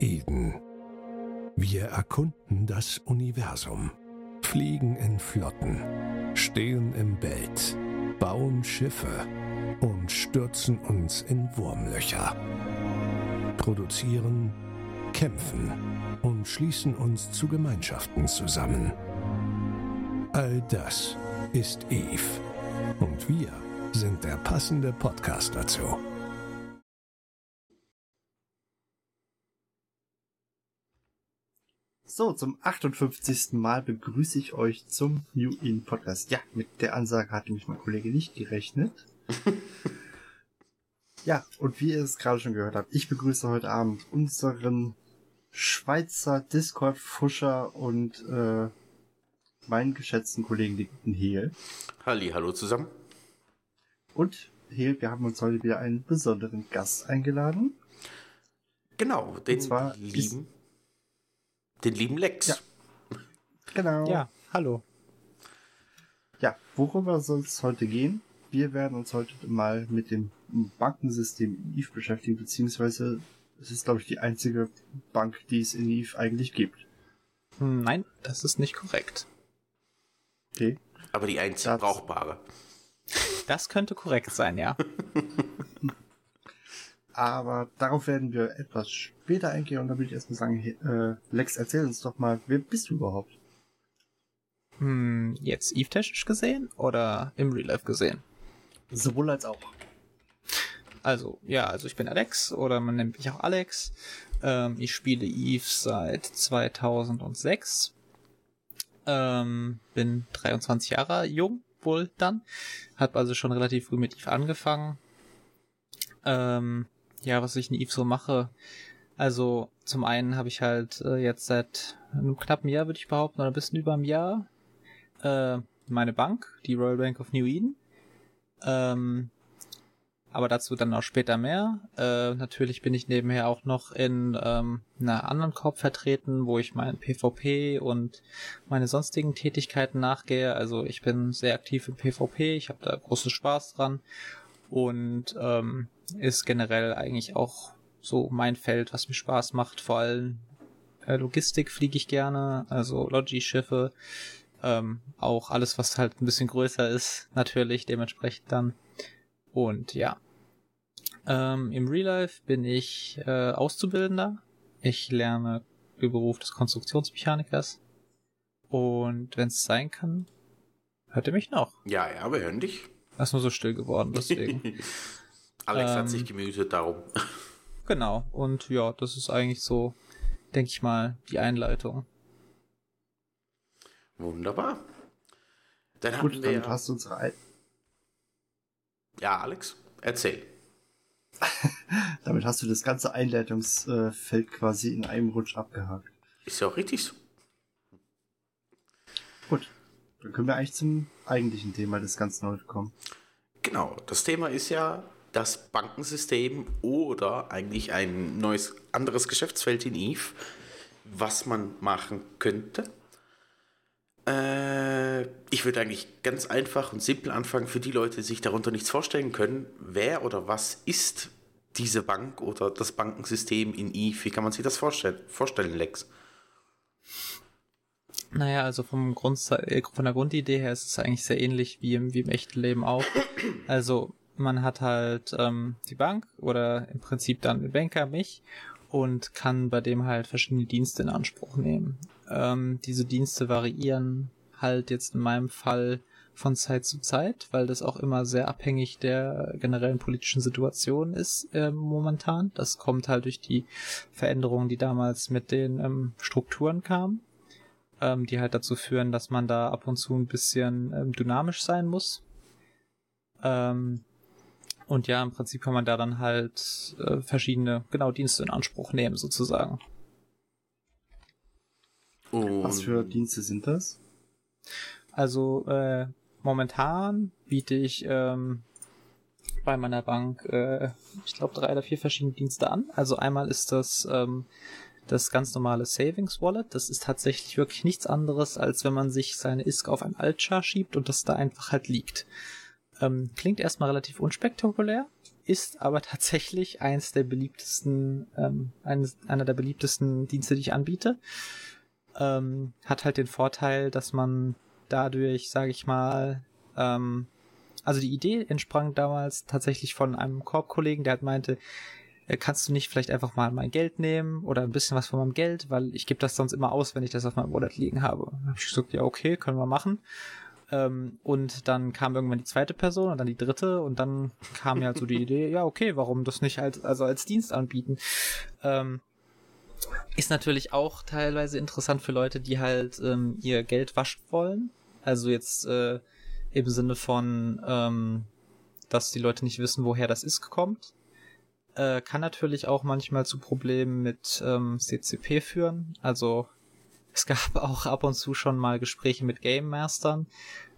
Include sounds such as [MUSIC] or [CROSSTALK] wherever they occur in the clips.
Eden. Wir erkunden das Universum, fliegen in Flotten, stehen im Bett, bauen Schiffe und stürzen uns in Wurmlöcher. Produzieren, kämpfen und schließen uns zu Gemeinschaften zusammen. All das ist Eve. Und wir sind der passende Podcast dazu. So, zum 58. Mal begrüße ich euch zum New In Podcast. Ja, mit der Ansage hatte mich mein Kollege nicht gerechnet. [LAUGHS] ja, und wie ihr es gerade schon gehört habt, ich begrüße heute Abend unseren Schweizer Discord-Fuscher und äh, meinen geschätzten Kollegen, den guten Hehl. Halli, hallo zusammen. Und Hehl, wir haben uns heute wieder einen besonderen Gast eingeladen. Genau, den zwar lieben den lieben Lex. Ja. Genau. Ja, hallo. Ja, worüber soll es heute gehen? Wir werden uns heute mal mit dem Bankensystem in Eve beschäftigen, beziehungsweise es ist, glaube ich, die einzige Bank, die es in Eve eigentlich gibt. Hm, nein, das ist nicht korrekt. Okay. Aber die einzige das, brauchbare. Das könnte korrekt sein, ja. [LAUGHS] Aber darauf werden wir etwas später eingehen und da würde ich erstmal sagen, äh, Lex, erzähl uns doch mal, wer bist du überhaupt? Hm, jetzt Eve-technisch gesehen oder im Real Life gesehen? Sowohl als auch. Also, ja, also ich bin Alex oder man nennt mich auch Alex. Ähm, ich spiele Eve seit 2006. Ähm, bin 23 Jahre jung, wohl dann. Hab also schon relativ früh mit Eve angefangen. Ähm, ja, was ich in Eve so mache. Also zum einen habe ich halt äh, jetzt seit einem knappen Jahr, würde ich behaupten, oder ein bisschen über einem Jahr, äh, meine Bank, die Royal Bank of New Eden. Ähm, aber dazu dann auch später mehr. Äh, natürlich bin ich nebenher auch noch in ähm, einer anderen Korb vertreten, wo ich mein PvP und meine sonstigen Tätigkeiten nachgehe. Also ich bin sehr aktiv im PvP, ich habe da großen Spaß dran und ähm, ist generell eigentlich auch so mein Feld, was mir Spaß macht. Vor allem äh, Logistik fliege ich gerne, also Logi-Schiffe, ähm, auch alles, was halt ein bisschen größer ist, natürlich dementsprechend dann. Und ja. Ähm, Im Real Life bin ich äh, Auszubildender. Ich lerne den Beruf des Konstruktionsmechanikers. Und wenn es sein kann, hört ihr mich noch? Ja, ja, wir hören dich. Er ist nur so still geworden, deswegen. [LAUGHS] Alex ähm, hat sich gemütet, darum. [LAUGHS] Genau, und ja, das ist eigentlich so, denke ich mal, die Einleitung. Wunderbar. Dann Gut, wir dann hast du unsere Ein Ja, Alex, erzähl. [LAUGHS] damit hast du das ganze Einleitungsfeld quasi in einem Rutsch abgehakt. Ist ja auch richtig so. Gut, dann können wir eigentlich zum eigentlichen Thema des Ganzen heute kommen. Genau, das Thema ist ja das Bankensystem oder eigentlich ein neues, anderes Geschäftsfeld in Eve, was man machen könnte. Äh, ich würde eigentlich ganz einfach und simpel anfangen für die Leute, die sich darunter nichts vorstellen können. Wer oder was ist diese Bank oder das Bankensystem in Eve? Wie kann man sich das vorstellen, vorstellen Lex? Naja, also vom Grund, äh, von der Grundidee her ist es eigentlich sehr ähnlich wie im, wie im echten Leben auch. Also man hat halt ähm, die Bank oder im Prinzip dann den Banker, mich, und kann bei dem halt verschiedene Dienste in Anspruch nehmen. Ähm, diese Dienste variieren halt jetzt in meinem Fall von Zeit zu Zeit, weil das auch immer sehr abhängig der generellen politischen Situation ist äh, momentan. Das kommt halt durch die Veränderungen, die damals mit den ähm, Strukturen kamen ähm, die halt dazu führen, dass man da ab und zu ein bisschen ähm, dynamisch sein muss. Ähm, und ja, im Prinzip kann man da dann halt äh, verschiedene, genau, Dienste in Anspruch nehmen, sozusagen. Und Was für Dienste sind das? Also äh, momentan biete ich ähm, bei meiner Bank, äh, ich glaube, drei oder vier verschiedene Dienste an. Also einmal ist das ähm, das ganz normale Savings Wallet. Das ist tatsächlich wirklich nichts anderes, als wenn man sich seine ISK auf ein Altchar schiebt und das da einfach halt liegt. Ähm, klingt erstmal relativ unspektakulär, ist aber [LAUGHS] tatsächlich eins der beliebtesten, ähm, eines, einer der beliebtesten Dienste, die ich anbiete. Ähm, hat halt den Vorteil, dass man dadurch, sage ich mal, ähm, also die Idee entsprang damals tatsächlich von einem Korbkollegen, der halt meinte, äh, kannst du nicht vielleicht einfach mal mein Geld nehmen oder ein bisschen was von meinem Geld, weil ich gebe das sonst immer aus, wenn ich das auf meinem Wallet liegen habe. Dann habe ich gesagt, ja okay, können wir machen. Ähm, und dann kam irgendwann die zweite Person und dann die dritte und dann kam ja halt so die [LAUGHS] Idee, ja okay, warum das nicht als, also als Dienst anbieten? Ähm, ist natürlich auch teilweise interessant für Leute, die halt ähm, ihr Geld waschen wollen. Also jetzt äh, im Sinne von, ähm, dass die Leute nicht wissen, woher das ist, kommt. Äh, kann natürlich auch manchmal zu Problemen mit ähm, CCP führen. Also es gab [LAUGHS] auch ab und zu schon mal Gespräche mit Game Mastern,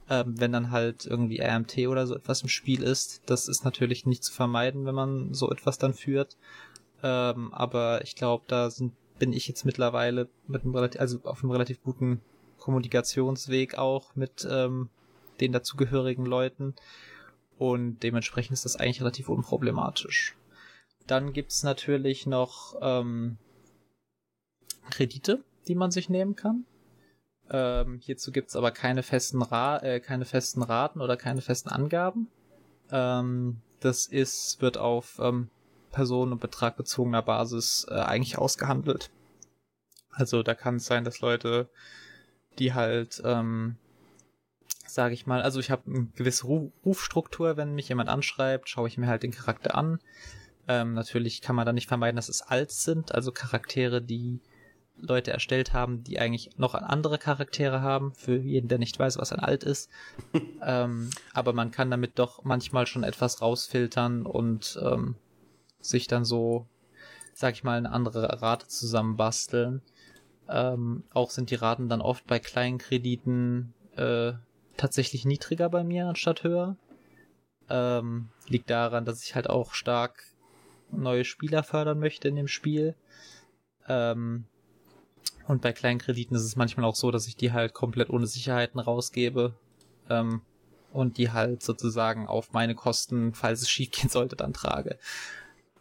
ähm, wenn dann halt irgendwie RMT oder so etwas im Spiel ist. Das ist natürlich nicht zu vermeiden, wenn man so etwas dann führt. Ähm, aber ich glaube, da sind, bin ich jetzt mittlerweile mit einem relativ, also auf einem relativ guten Kommunikationsweg auch mit ähm, den dazugehörigen Leuten. Und dementsprechend ist das eigentlich relativ unproblematisch. Dann gibt's natürlich noch ähm, Kredite, die man sich nehmen kann. Ähm, hierzu gibt's aber keine festen, Ra äh, keine festen Raten oder keine festen Angaben. Ähm, das ist, wird auf ähm, Personen- und betragbezogener Basis äh, eigentlich ausgehandelt. Also da kann es sein, dass Leute, die halt ähm, sage ich mal. Also ich habe eine gewisse Rufstruktur, wenn mich jemand anschreibt, schaue ich mir halt den Charakter an. Ähm, natürlich kann man da nicht vermeiden, dass es alt sind, also Charaktere, die Leute erstellt haben, die eigentlich noch andere Charaktere haben, für jeden, der nicht weiß, was ein alt ist. [LAUGHS] ähm, aber man kann damit doch manchmal schon etwas rausfiltern und ähm, sich dann so, sag ich mal, eine andere Rate zusammenbasteln. Ähm, auch sind die Raten dann oft bei kleinen Krediten äh, tatsächlich niedriger bei mir anstatt höher. Ähm, liegt daran, dass ich halt auch stark neue Spieler fördern möchte in dem Spiel. Ähm, und bei kleinen Krediten ist es manchmal auch so, dass ich die halt komplett ohne Sicherheiten rausgebe. Ähm, und die halt sozusagen auf meine Kosten, falls es [LAUGHS] schief gehen sollte, dann trage.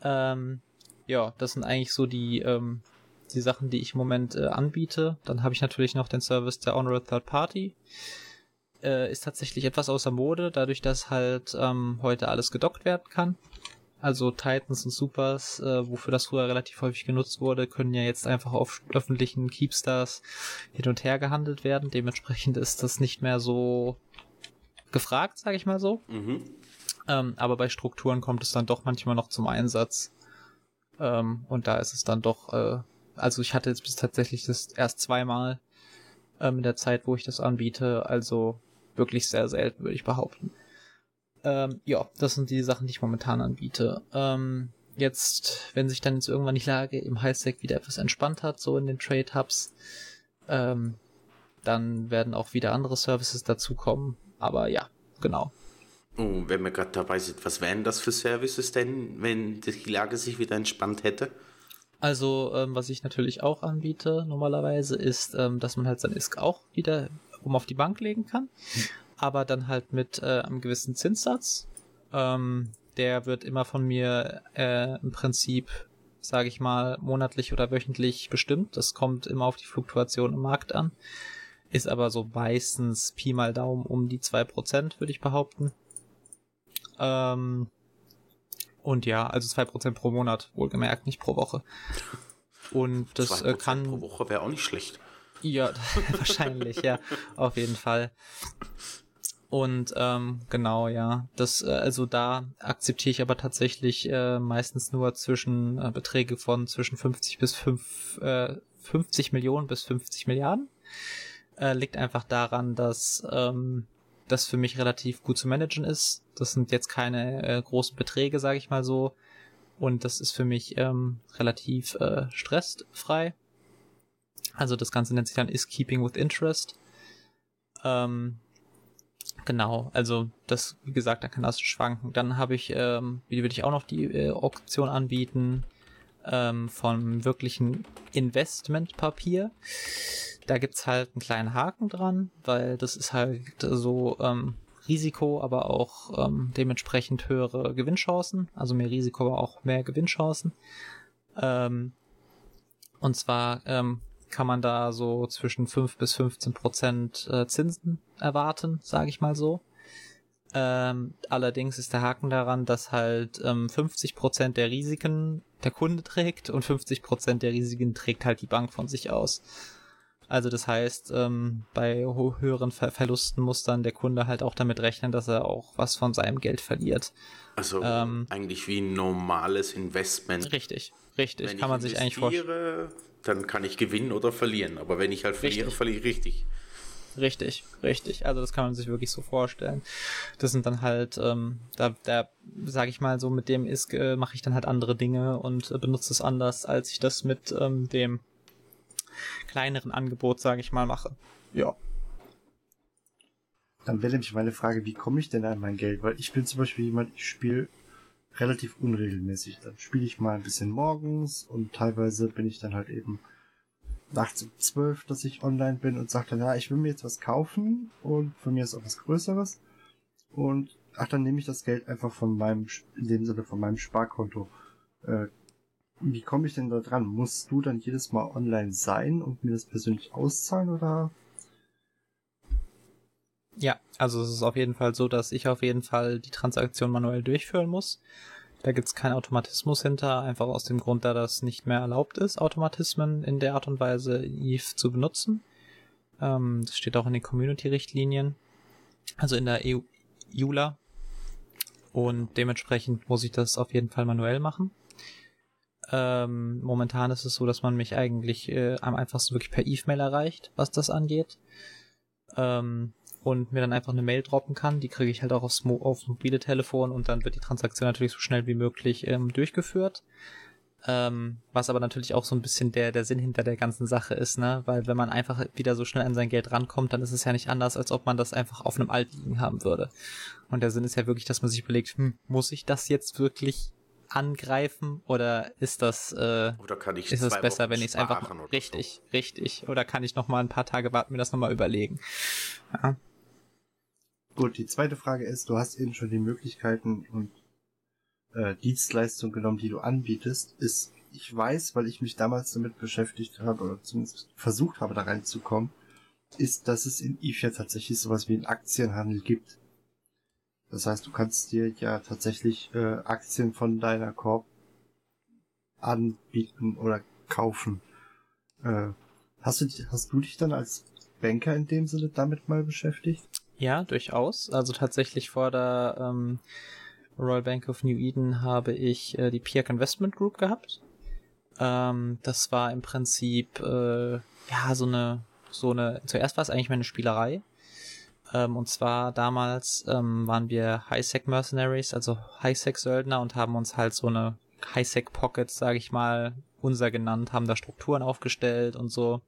Ähm, ja, das sind eigentlich so die, ähm, die Sachen, die ich im Moment äh, anbiete. Dann habe ich natürlich noch den Service der Honorable Third Party äh, ist tatsächlich etwas außer Mode, dadurch, dass halt ähm, heute alles gedockt werden kann. Also Titans und Supers, äh, wofür das früher relativ häufig genutzt wurde, können ja jetzt einfach auf öffentlichen Keepstars hin und her gehandelt werden. Dementsprechend ist das nicht mehr so gefragt, sage ich mal so. Mhm. Ähm, aber bei Strukturen kommt es dann doch manchmal noch zum Einsatz. Ähm, und da ist es dann doch, äh, also ich hatte jetzt bis tatsächlich das erst zweimal ähm, in der Zeit, wo ich das anbiete. Also wirklich sehr selten, würde ich behaupten. Ähm, ja, das sind die Sachen, die ich momentan anbiete. Ähm, jetzt, wenn sich dann jetzt irgendwann die Lage im Highsec wieder etwas entspannt hat, so in den Trade Hubs, ähm, dann werden auch wieder andere Services dazukommen. Aber ja, genau. Oh, wenn wir gerade dabei sind, was wären das für Services denn, wenn die Lage sich wieder entspannt hätte? Also, ähm, was ich natürlich auch anbiete normalerweise, ist, ähm, dass man halt sein ISK auch wieder um auf die Bank legen kann. Aber dann halt mit äh, einem gewissen Zinssatz. Ähm, der wird immer von mir äh, im Prinzip, sage ich mal, monatlich oder wöchentlich bestimmt. Das kommt immer auf die Fluktuation im Markt an. Ist aber so meistens Pi mal Daumen um die zwei Prozent, würde ich behaupten. Ähm, und ja, also zwei Prozent pro Monat, wohlgemerkt, nicht pro Woche. Und das äh, kann. Pro Woche wäre auch nicht schlecht. Ja, [LAUGHS] wahrscheinlich, ja, auf jeden Fall. Und ähm, genau, ja, das äh, also da akzeptiere ich aber tatsächlich äh, meistens nur zwischen äh, Beträge von zwischen 50 bis 5, äh, 50 Millionen bis 50 Milliarden. Äh, liegt einfach daran, dass ähm, das für mich relativ gut zu managen ist. Das sind jetzt keine äh, großen Beträge, sage ich mal so. Und das ist für mich ähm, relativ äh, stressfrei. Also das Ganze nennt sich dann Is Keeping with Interest. Ähm, genau, also das, wie gesagt, da kann das schwanken. Dann habe ich, ähm, wie würde ich auch noch die äh, Option anbieten ähm, von wirklichen Investmentpapier. Da gibt's halt einen kleinen Haken dran, weil das ist halt so ähm, Risiko, aber auch ähm, dementsprechend höhere Gewinnchancen. Also mehr Risiko, aber auch mehr Gewinnchancen. Ähm, und zwar ähm, kann man da so zwischen 5 bis 15 Prozent äh, Zinsen erwarten, sage ich mal so. Ähm, allerdings ist der Haken daran, dass halt ähm, 50 Prozent der Risiken der Kunde trägt und 50 Prozent der Risiken trägt halt die Bank von sich aus. Also das heißt, ähm, bei höheren Ver Verlusten muss dann der Kunde halt auch damit rechnen, dass er auch was von seinem Geld verliert. Also ähm, eigentlich wie ein normales Investment. Richtig, richtig. Wenn kann man sich eigentlich vorstellen. Dann kann ich gewinnen oder verlieren. Aber wenn ich halt verliere, richtig. verliere ich richtig. Richtig, richtig. Also das kann man sich wirklich so vorstellen. Das sind dann halt, ähm, da, da sage ich mal so, mit dem ist, äh, mache ich dann halt andere Dinge und äh, benutze es anders, als ich das mit ähm, dem kleineren Angebot, sage ich mal, mache. Ja. Dann wäre nämlich meine Frage, wie komme ich denn an mein Geld? Weil ich bin zum Beispiel jemand, ich spiele relativ unregelmäßig. Dann spiele ich mal ein bisschen morgens und teilweise bin ich dann halt eben nachts um zwölf, dass ich online bin und sage dann, ja, ich will mir jetzt was kaufen und von mir ist auch was Größeres. Und ach, dann nehme ich das Geld einfach von meinem, in dem Sinne von meinem Sparkonto. Äh, wie komme ich denn da dran? Musst du dann jedes Mal online sein und mir das persönlich auszahlen oder? Ja, also es ist auf jeden Fall so, dass ich auf jeden Fall die Transaktion manuell durchführen muss. Da gibt's keinen Automatismus hinter, einfach aus dem Grund, da das nicht mehr erlaubt ist, Automatismen in der Art und Weise Eve zu benutzen. Ähm, das steht auch in den Community-Richtlinien, also in der EU EULA. Und dementsprechend muss ich das auf jeden Fall manuell machen. Ähm, momentan ist es so, dass man mich eigentlich äh, am einfachsten wirklich per E-Mail erreicht, was das angeht. Ähm, und mir dann einfach eine Mail droppen kann. Die kriege ich halt auch aufs, Mo aufs mobile Telefon und dann wird die Transaktion natürlich so schnell wie möglich ähm, durchgeführt. Ähm, was aber natürlich auch so ein bisschen der, der Sinn hinter der ganzen Sache ist, ne? Weil wenn man einfach wieder so schnell an sein Geld rankommt, dann ist es ja nicht anders, als ob man das einfach auf einem Alt liegen haben würde. Und der Sinn ist ja wirklich, dass man sich überlegt, hm, muss ich das jetzt wirklich angreifen oder ist das äh, oder kann ich ist es besser, wenn ich es einfach richtig, so. richtig oder kann ich noch mal ein paar Tage warten, mir das noch mal überlegen. Ja. Gut, die zweite Frage ist, du hast eben schon die Möglichkeiten und äh, Dienstleistungen genommen, die du anbietest. Ist, ich weiß, weil ich mich damals damit beschäftigt habe oder zumindest versucht habe, da reinzukommen, ist, dass es in EVE ja tatsächlich sowas wie einen Aktienhandel gibt. Das heißt, du kannst dir ja tatsächlich äh, Aktien von deiner Korb anbieten oder kaufen. Äh, hast, du, hast du dich dann als Banker in dem Sinne damit mal beschäftigt? Ja, durchaus. Also tatsächlich vor der ähm, Royal Bank of New Eden habe ich äh, die Pierk Investment Group gehabt. Ähm, das war im Prinzip äh, ja so eine so eine. Zuerst war es eigentlich meine Spielerei. Ähm, und zwar damals ähm, waren wir High-Sec Mercenaries, also High-Sec-Söldner und haben uns halt so eine High-Sec Pocket, sage ich mal, unser genannt, haben da Strukturen aufgestellt und so.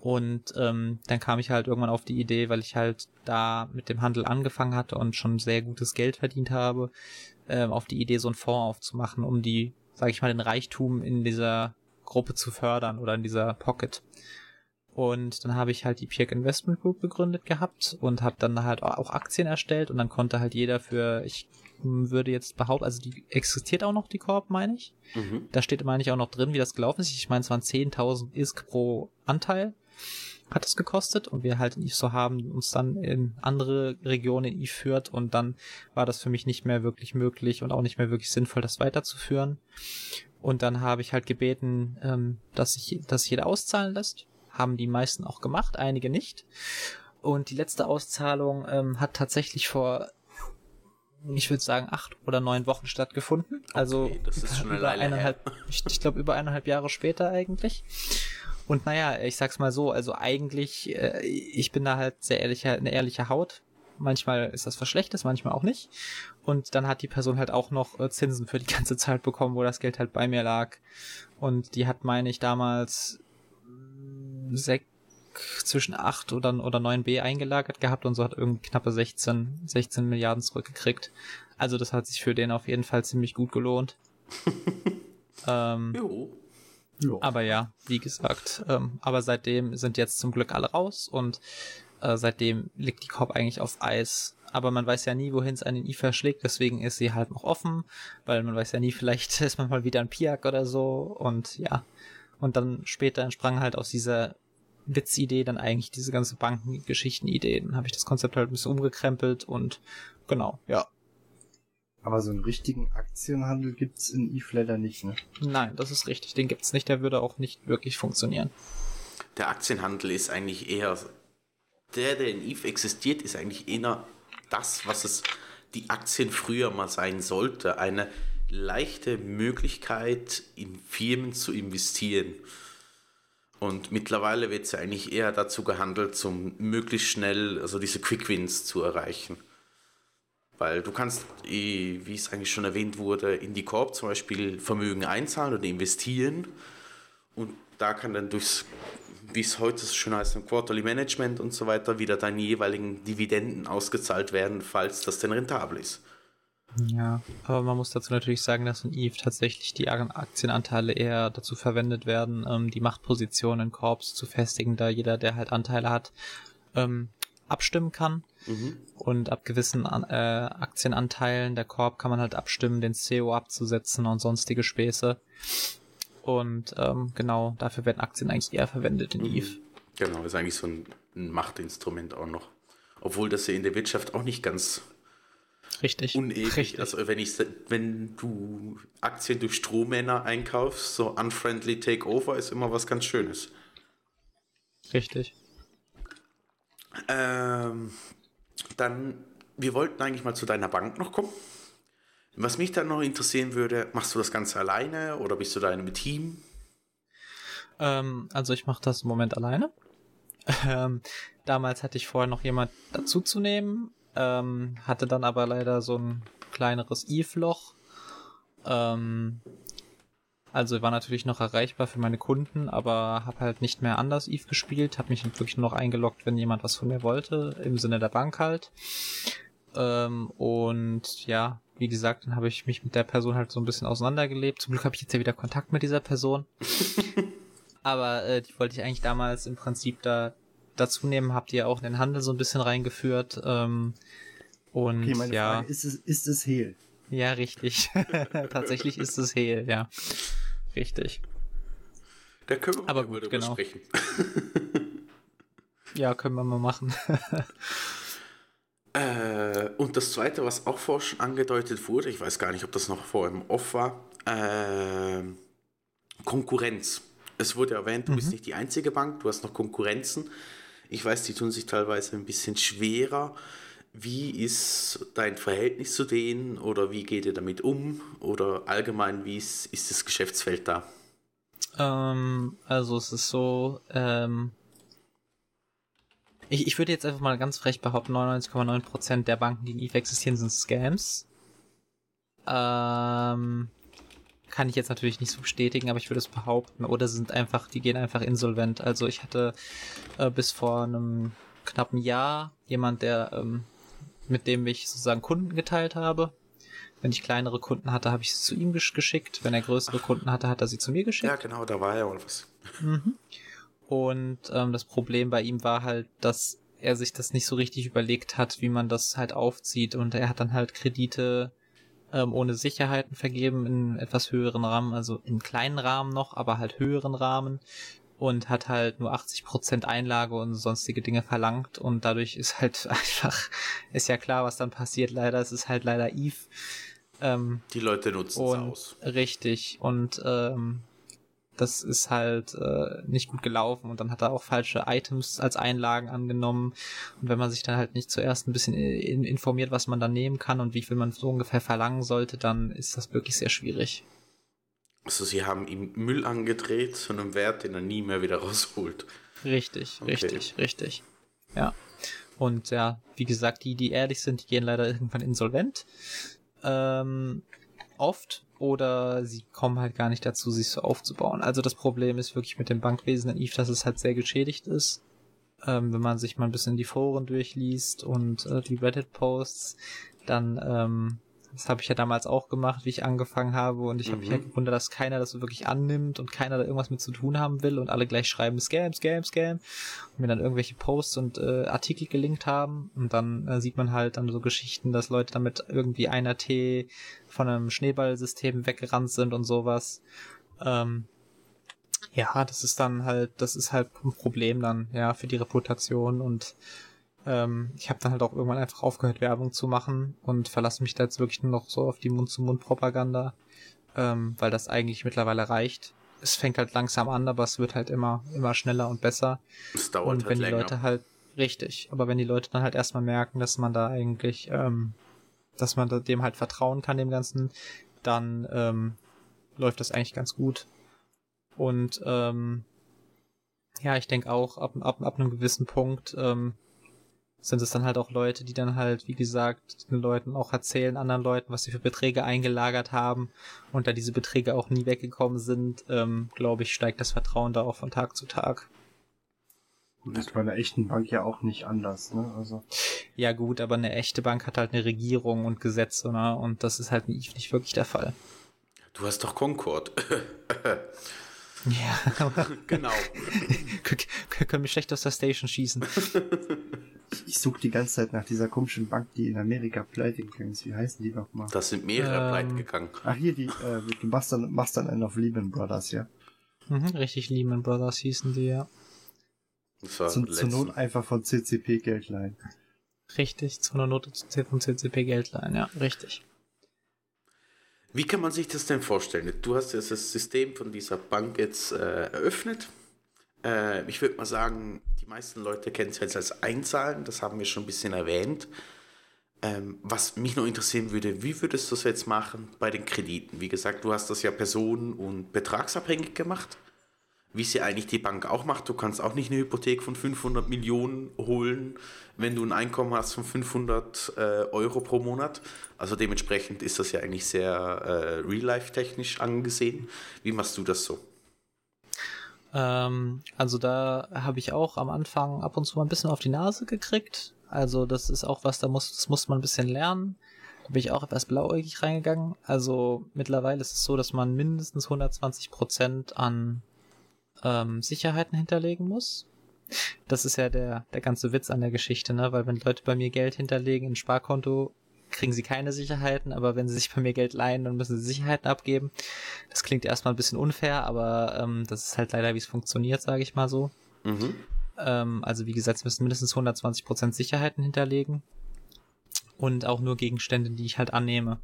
Und ähm, dann kam ich halt irgendwann auf die Idee, weil ich halt da mit dem Handel angefangen hatte und schon sehr gutes Geld verdient habe, ähm, auf die Idee, so einen Fonds aufzumachen, um die, sag ich mal, den Reichtum in dieser Gruppe zu fördern oder in dieser Pocket. Und dann habe ich halt die Pirk Investment Group gegründet gehabt und habe dann halt auch Aktien erstellt und dann konnte halt jeder für, ich würde jetzt behaupten, also die existiert auch noch, die Korb, meine ich. Mhm. Da steht, meine ich, auch noch drin, wie das gelaufen ist. Ich meine, es waren 10.000 ISK pro Anteil hat es gekostet und wir halt in Eve so haben uns dann in andere Regionen in Eve führt und dann war das für mich nicht mehr wirklich möglich und auch nicht mehr wirklich sinnvoll, das weiterzuführen. Und dann habe ich halt gebeten, ähm, dass sich dass jeder auszahlen lässt. Haben die meisten auch gemacht, einige nicht. Und die letzte Auszahlung ähm, hat tatsächlich vor, ich würde sagen, acht oder neun Wochen stattgefunden. Also okay, das ist schon über eineinhalb, ich, ich glaube über eineinhalb Jahre später eigentlich. Und naja, ich sag's mal so, also eigentlich, äh, ich bin da halt sehr ehrlicher, eine ehrliche Haut. Manchmal ist das was Schlechtes, manchmal auch nicht. Und dann hat die Person halt auch noch äh, Zinsen für die [LAUGHS] ganze Zeit bekommen, wo das Geld halt bei mir lag. Und die hat, meine ich, damals mm, sech, zwischen 8 oder, oder 9 B eingelagert gehabt und so hat irgendwie knappe 16, 16 Milliarden zurückgekriegt. Also das hat sich für den auf jeden Fall ziemlich gut gelohnt. [LAUGHS] ähm, jo. Jo. Aber ja, wie gesagt, ähm, aber seitdem sind jetzt zum Glück alle raus und äh, seitdem liegt die Korb eigentlich auf Eis. Aber man weiß ja nie, wohin es einen I verschlägt, deswegen ist sie halt noch offen, weil man weiß ja nie, [LAUGHS] vielleicht ist man mal wieder ein Piak oder so und ja. Und dann später entsprang halt aus dieser Witzidee dann eigentlich diese ganze Bankengeschichten-Idee. Dann habe ich das Konzept halt ein bisschen umgekrempelt und genau, ja. Aber so einen richtigen Aktienhandel gibt's in Eve leider nicht, ne? Nein, das ist richtig. Den gibt's nicht. Der würde auch nicht wirklich funktionieren. Der Aktienhandel ist eigentlich eher der, der in Eve existiert, ist eigentlich eher das, was es die Aktien früher mal sein sollte. Eine leichte Möglichkeit, in Firmen zu investieren. Und mittlerweile wird es ja eigentlich eher dazu gehandelt, um möglichst schnell also diese Quick Wins zu erreichen. Weil du kannst, wie es eigentlich schon erwähnt wurde, in die Korb zum Beispiel Vermögen einzahlen oder investieren. Und da kann dann durchs, wie es heute schon heißt, im Quarterly Management und so weiter, wieder deine jeweiligen Dividenden ausgezahlt werden, falls das denn rentabel ist. Ja, aber man muss dazu natürlich sagen, dass in Eve tatsächlich die Aktienanteile eher dazu verwendet werden, ähm, die Machtposition in Korps zu festigen, da jeder, der halt Anteile hat, ähm, abstimmen kann. Mhm. Und ab gewissen äh, Aktienanteilen der Korb kann man halt abstimmen, den CEO abzusetzen und sonstige Späße. Und ähm, genau, dafür werden Aktien eigentlich eher verwendet in mhm. Eve. Genau, ist eigentlich so ein, ein Machtinstrument auch noch. Obwohl das ja in der Wirtschaft auch nicht ganz Richtig. Unewig. Richtig. Also wenn ich wenn du Aktien durch Strohmänner einkaufst, so unfriendly takeover ist immer was ganz Schönes. Richtig. Ähm, dann, wir wollten eigentlich mal zu deiner Bank noch kommen. Was mich dann noch interessieren würde, machst du das Ganze alleine oder bist du da in einem Team? Ähm, also ich mache das im Moment alleine. [LAUGHS] Ähm, damals hatte ich vorher noch jemand dazuzunehmen, ähm, hatte dann aber leider so ein kleineres Eve-Loch. Ähm, also war natürlich noch erreichbar für meine Kunden, aber habe halt nicht mehr anders Eve gespielt, habe mich wirklich nur noch eingeloggt, wenn jemand was von mir wollte, im Sinne der Bank halt. Ähm, und ja, wie gesagt, dann habe ich mich mit der Person halt so ein bisschen auseinandergelebt. Zum Glück habe ich jetzt ja wieder Kontakt mit dieser Person. [LAUGHS] aber äh, die wollte ich eigentlich damals im Prinzip da dazu nehmen, habt ihr auch in den Handel so ein bisschen reingeführt. Ähm, und okay, meine ja. Frage, ist es, ist es Hehl? Ja, richtig. [LAUGHS] Tatsächlich ist es Hehl, ja. Richtig. Da können wir Aber gut, genau. sprechen. [LAUGHS] ja, können wir mal machen. [LAUGHS] äh, und das zweite, was auch vorher schon angedeutet wurde, ich weiß gar nicht, ob das noch vor im Off war, äh, Konkurrenz. Es wurde erwähnt, du mhm. bist nicht die einzige Bank, du hast noch Konkurrenzen. Ich weiß, die tun sich teilweise ein bisschen schwerer. Wie ist dein Verhältnis zu denen oder wie geht ihr damit um? Oder allgemein, wie ist, ist das Geschäftsfeld da? Ähm, also es ist so, ähm, ich, ich würde jetzt einfach mal ganz frech behaupten, 99,9% der Banken, die in EVE existieren, sind Scams. Ähm, kann ich jetzt natürlich nicht so bestätigen, aber ich würde es behaupten. Oder sind einfach, die gehen einfach insolvent. Also ich hatte äh, bis vor einem knappen Jahr jemand, der ähm, mit dem ich sozusagen Kunden geteilt habe. Wenn ich kleinere Kunden hatte, habe ich sie zu ihm geschickt. Wenn er größere Kunden hatte, hat er sie zu mir geschickt. Ja, genau, da war er oder was. Mhm. Und ähm, das Problem bei ihm war halt, dass er sich das nicht so richtig überlegt hat, wie man das halt aufzieht. Und er hat dann halt Kredite ähm, ohne Sicherheiten vergeben in etwas höheren Rahmen, also in kleinen Rahmen noch, aber halt höheren Rahmen und hat halt nur 80% Einlage und sonstige Dinge verlangt und dadurch ist halt [LAUGHS] einfach, ist ja klar, was dann passiert leider, es ist halt leider Eve. Ähm, Die Leute nutzen es aus. Richtig und ähm, das ist halt äh, nicht gut gelaufen und dann hat er auch falsche Items als Einlagen angenommen und wenn man sich dann halt nicht zuerst ein bisschen in, informiert, was man dann nehmen kann und wie viel man so ungefähr verlangen sollte, dann ist das wirklich sehr schwierig. Also sie haben ihm Müll angedreht zu einem Wert, den er nie mehr wieder [LAUGHS] rausholt. Richtig, okay. richtig, richtig. Ja. Und ja, wie gesagt, die, die ehrlich sind, die gehen leider irgendwann insolvent. Ähm, oft oder sie kommen halt gar nicht dazu, sich so aufzubauen. Also das Problem ist wirklich mit dem Bankwesen in Eve, dass es halt sehr geschädigt ist. Ähm, wenn man sich mal ein bisschen die Foren durchliest und äh, die Reddit-Posts, dann ähm, Das habe ich ja damals auch gemacht, wie ich angefangen habe. Und ich habe mich ja gewundert, dass keiner das so wirklich annimmt und keiner da irgendwas mit zu tun haben will und alle gleich schreiben Scam, Scam, Scam und mir dann irgendwelche Posts und äh, Artikel gelinkt haben. Und dann äh, sieht man halt dann so Geschichten, dass Leute damit irgendwie einer T von einem Schneeballsystem weggerannt sind und sowas. Ähm, ja, das ist dann halt, das ist halt ein Problem dann, ja, für die Reputation und ähm, ich habe dann halt auch irgendwann einfach aufgehört, Werbung zu machen und verlasse mich da jetzt wirklich nur noch so auf die Mund-zu-Mund-Propaganda, ähm, weil das eigentlich mittlerweile reicht. Es fängt halt langsam an, aber es wird halt immer, immer schneller und besser. Es dauert und halt wenn die länger. Leute halt, richtig, aber wenn die Leute dann halt erstmal merken, dass man da eigentlich, ähm, dass man dem halt vertrauen kann, dem Ganzen, dann ähm, läuft das eigentlich ganz gut. Und ähm, ja, ich denke auch, ab, ab, ab einem gewissen Punkt ähm, sind es dann halt auch Leute, die dann halt, wie gesagt, den Leuten auch erzählen, anderen Leuten, was sie für Beträge eingelagert haben und da diese Beträge auch nie weggekommen sind, ähm, glaube ich, steigt das Vertrauen da auch von Tag zu Tag. Und das ist bei einer echten Bank ja auch nicht anders, ne? Also. Ja gut, aber eine echte Bank hat halt eine Regierung und Gesetze, ne? Und das ist halt nicht, nicht wirklich der Fall. Du hast doch Concord. Ja, genau. können mich schlecht aus der Station schießen. Ich, ich suche die ganze Zeit nach dieser komischen Bank, die in Amerika pleite gegangen ist. Wie heißen die nochmal? Das sind mehrere Ähm, pleite gegangen. Ach, hier, die, äh, du machst dann, machst dann einen auf Lehman Brothers, ja? Mhm, richtig, Lehman Brothers hießen die, ja. Zum, zur Not einfach von CCP Geld leihen. Richtig, zu einer Note von CCP Geld leihen, ja, richtig. Wie kann man sich das denn vorstellen? Du hast jetzt das System von dieser Bank jetzt äh, eröffnet. Äh, ich würde mal sagen, meisten Leute kennen es jetzt als Einzahlen, das haben wir schon ein bisschen erwähnt. Ähm, was mich noch interessieren würde, wie würdest du das jetzt machen bei den Krediten? Wie gesagt, du hast das ja personen- und betragsabhängig gemacht, wie es ja eigentlich die Bank auch macht. Du kannst auch nicht eine Hypothek von 500 Millionen holen, wenn du ein Einkommen hast von 500 äh, Euro pro Monat. Also dementsprechend ist das ja eigentlich sehr äh, real-life-technisch angesehen. Wie machst du das so? Ähm, also da habe ich auch am Anfang ab und zu mal ein bisschen auf die Nase gekriegt. Also das ist auch was, da muss, das muss man ein bisschen lernen. Da bin ich auch etwas blauäugig reingegangen. Also mittlerweile ist es so, dass man mindestens 120 Prozent an ähm, Sicherheiten hinterlegen muss. Das ist ja der, der ganze Witz an der Geschichte, ne? Weil wenn Leute bei mir Geld hinterlegen in Sparkonto, kriegen sie keine Sicherheiten, aber wenn sie sich [LAUGHS] bei mir Geld leihen, dann müssen sie Sicherheiten abgeben. Das klingt erstmal ein bisschen unfair, aber ähm, das ist halt leider, wie es funktioniert, sage ich mal so. Mhm. Ähm, also wie gesagt, sie müssen mindestens 120% Sicherheiten hinterlegen und auch nur Gegenstände, die ich halt annehme.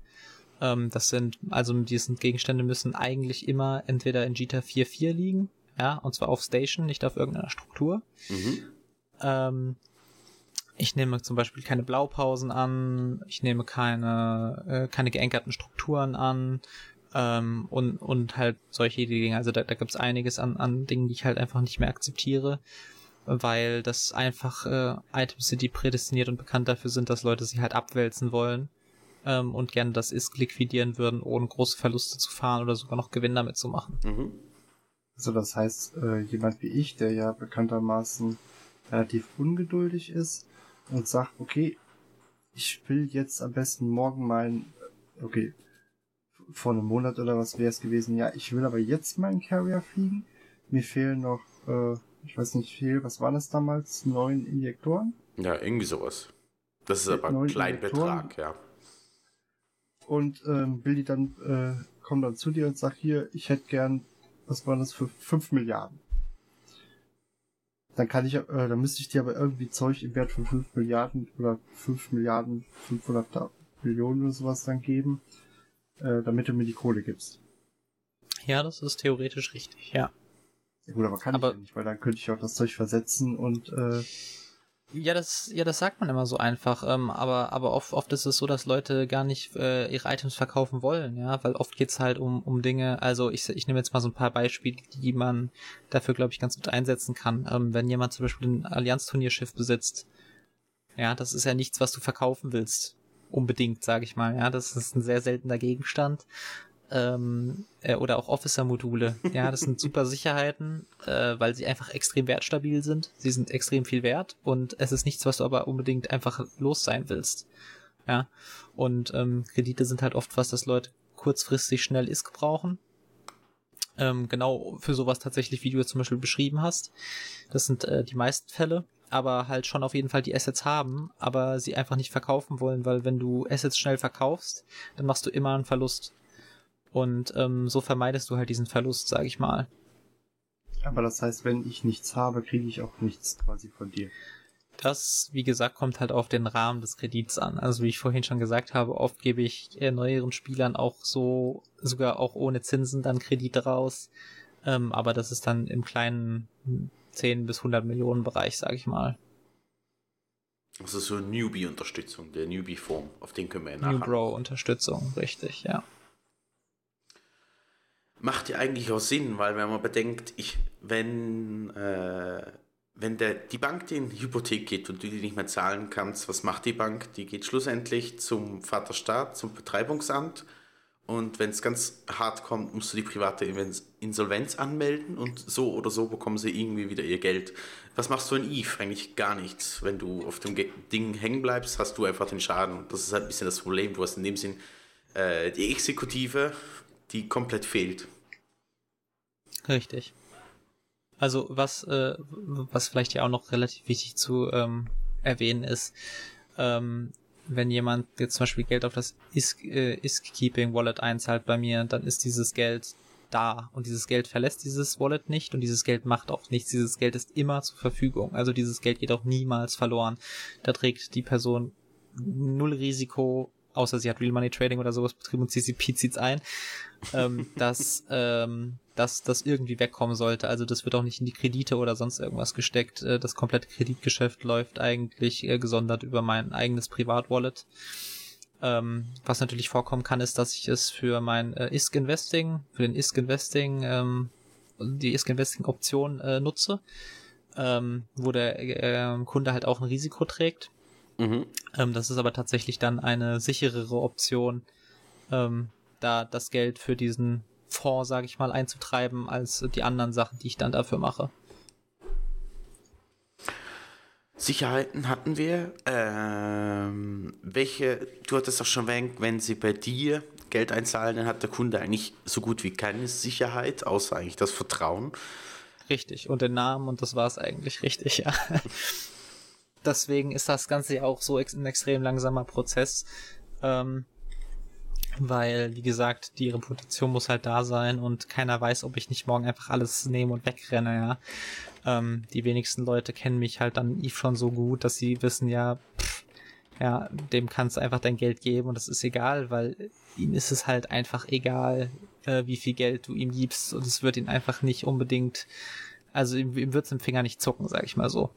Ähm, das sind, also diese Gegenstände müssen eigentlich immer entweder in GTA 4.4 liegen, ja, und zwar auf Station, nicht auf irgendeiner Struktur. Mhm. Ähm, ich nehme zum Beispiel keine Blaupausen an, ich nehme keine, äh, keine geankerten Strukturen an ähm, und, und halt solche Dinge. Also da, da gibt es einiges an, an Dingen, die ich halt einfach nicht mehr akzeptiere, weil das einfach äh, Items sind, die prädestiniert und bekannt dafür sind, dass Leute sie halt abwälzen wollen ähm, und gerne das ist liquidieren würden, ohne große Verluste zu fahren oder sogar noch Gewinn damit zu machen. Mhm. Also das heißt, äh, jemand wie ich, der ja bekanntermaßen relativ ungeduldig ist und sagt, okay, ich will jetzt am besten morgen mein, okay, vor einem Monat oder was wäre es gewesen, ja, ich will aber jetzt meinen Carrier fliegen. Mir fehlen noch, äh, ich weiß nicht viel, was waren das damals, neun Injektoren? Ja, irgendwie sowas. Das ist aber ein neuen Kleinbetrag, ja. Und ähm, die dann, äh, kommt dann zu dir und sagt, hier, ich hätte gern, was war das für fünf Milliarden. Dann kann ich, äh, dann müsste ich dir aber irgendwie Zeug im Wert von 5 Milliarden oder 5 Milliarden 500 Millionen oder sowas dann geben, äh, damit du mir die Kohle gibst. Ja, das ist theoretisch richtig, ja. Ja gut, aber kann Aber- ich ja nicht, weil dann könnte ich auch das Zeug versetzen und äh, Ja, das, ja, das sagt man immer so einfach, ähm, aber, aber oft, oft ist es so, dass Leute gar nicht äh, ihre Items verkaufen wollen, ja, weil oft geht's halt um, um Dinge, also ich, ich nehme jetzt mal so ein paar Beispiele, die man dafür, glaube ich, ganz gut einsetzen kann. Ähm, wenn jemand zum Beispiel ein Allianz-Turnierschiff besitzt, ja, das ist ja nichts, was du verkaufen willst, unbedingt, sage ich mal, ja, das ist ein sehr seltener Gegenstand. Ähm, äh, oder auch Officer-Module. Ja, das sind super Sicherheiten, äh, weil sie einfach extrem wertstabil sind. Sie sind extrem viel wert und es ist nichts, was du aber unbedingt einfach los sein willst. Ja. Und ähm, Kredite sind halt oft was, dass Leute kurzfristig schnell ISK brauchen. Ähm, genau für sowas tatsächlich, wie du jetzt zum Beispiel beschrieben hast. Das sind äh, die meisten Fälle, aber halt schon auf jeden Fall die Assets haben, aber sie einfach nicht verkaufen wollen, weil wenn du Assets schnell verkaufst, dann machst du immer einen Verlust. Und ähm, so vermeidest du halt diesen Verlust, sag ich mal. Aber das heißt, wenn ich nichts habe, kriege ich auch nichts quasi von dir. Das, wie gesagt, kommt halt auf den Rahmen des Kredits an. Also wie ich vorhin schon gesagt habe, oft gebe ich äh, neueren Spielern auch so, sogar auch ohne Zinsen dann Kredite raus. Ähm, aber das ist dann im kleinen 10 bis 100 Millionen Bereich, sag ich mal. Also so Newbie-Unterstützung, der Newbie-Form, auf den können wir ja nachher. New Grow-Unterstützung, richtig, ja. Macht ja eigentlich auch Sinn, weil wenn man bedenkt, ich, wenn äh, wenn der, die Bank dir in Hypothek geht und du die nicht mehr zahlen kannst, was macht die Bank? Die geht schlussendlich zum Vaterstaat, zum Betreibungsamt. Und wenn es ganz hart kommt, musst du die private Insolvenz anmelden und so oder so bekommen sie irgendwie wieder ihr Geld. Was machst du in Eve? Eigentlich gar nichts. Wenn du auf dem Ding hängen bleibst, hast du einfach den Schaden. Das ist halt ein bisschen das Problem. Du hast in dem Sinn äh, die Exekutive, die komplett fehlt. Richtig. Also was, äh, was vielleicht ja auch noch relativ wichtig zu ähm, erwähnen ist, ähm, wenn jemand jetzt zum Beispiel Geld auf das ISK, äh, einzahlt bei mir, dann ist dieses Geld da und dieses Geld verlässt dieses Wallet nicht und dieses Geld macht auch nichts. Dieses Geld ist immer zur Verfügung. Also dieses Geld geht auch niemals verloren. Da trägt die Person null Risiko, außer sie hat Real Money Trading oder sowas betrieben und CCP zieht's ein, ähm, [LAUGHS] dass ähm, dass das irgendwie wegkommen sollte. Also das wird auch nicht in die Kredite oder sonst irgendwas gesteckt. Äh, das komplette Kreditgeschäft läuft eigentlich äh, gesondert über mein eigenes Privatwallet. Ähm, was natürlich vorkommen kann, ist, dass ich es für mein äh, ISK Investing, für den ISK Investing, ähm, die ISK Investing Option äh, nutze, ähm, wo der äh, Kunde halt auch ein Risiko trägt. Mhm. Ähm, das ist aber tatsächlich dann eine sicherere Option, ähm, da das Geld für diesen Fonds, sage ich mal, einzutreiben, als die anderen Sachen, die ich dann dafür mache. Sicherheiten hatten wir. Ähm, welche, du hattest doch schon erwähnt, wenn sie bei dir Geld einzahlen, dann hat der Kunde eigentlich so gut wie keine Sicherheit, außer eigentlich das Vertrauen. Richtig, und den Namen und das war es eigentlich richtig, ja. [LAUGHS] Deswegen ist das Ganze ja auch so ein extrem langsamer Prozess. Ähm, weil, wie gesagt, die Reputation muss halt da sein und keiner weiß, ob ich nicht morgen einfach alles nehme und wegrenne, ja. Ähm, die wenigsten Leute kennen mich halt dann Eve schon so gut, dass sie wissen, ja, pff, ja, dem kannst du einfach dein Geld geben und das ist egal, weil ihm ist es halt einfach egal, äh, wie viel Geld du ihm gibst und es wird ihn einfach nicht unbedingt, also ihm, ihm wird es im Finger nicht zucken, sag ich mal so.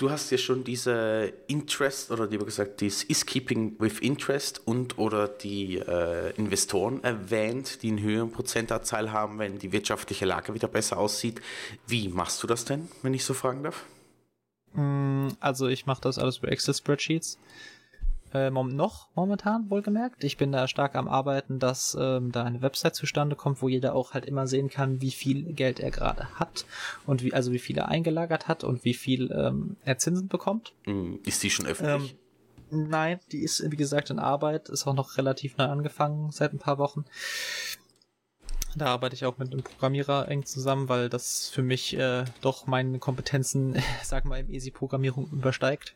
Du hast ja schon diese Interest oder lieber gesagt, das Is-Keeping with Interest und oder die äh, Investoren erwähnt, die einen höheren Prozentanteil haben, wenn die wirtschaftliche Lage wieder besser aussieht. Wie machst du das denn, wenn ich so fragen darf? Mm, also ich mache das alles über Excel-Spreadsheets äh, noch momentan wohlgemerkt. Ich bin da stark am Arbeiten, dass ähm, da eine Website zustande kommt, wo jeder auch halt immer sehen kann, wie viel Geld er gerade hat und wie also wie viel er eingelagert hat und wie viel ähm, er Zinsen bekommt. Hm, ist die schon öffentlich? Ähm, nein, die ist wie gesagt in Arbeit, ist auch noch relativ neu angefangen seit ein paar Wochen. Da arbeite ich auch mit einem Programmierer eng zusammen, weil das für mich äh, doch meine Kompetenzen, [LAUGHS] sag mal, im Easy-Programmierung übersteigt.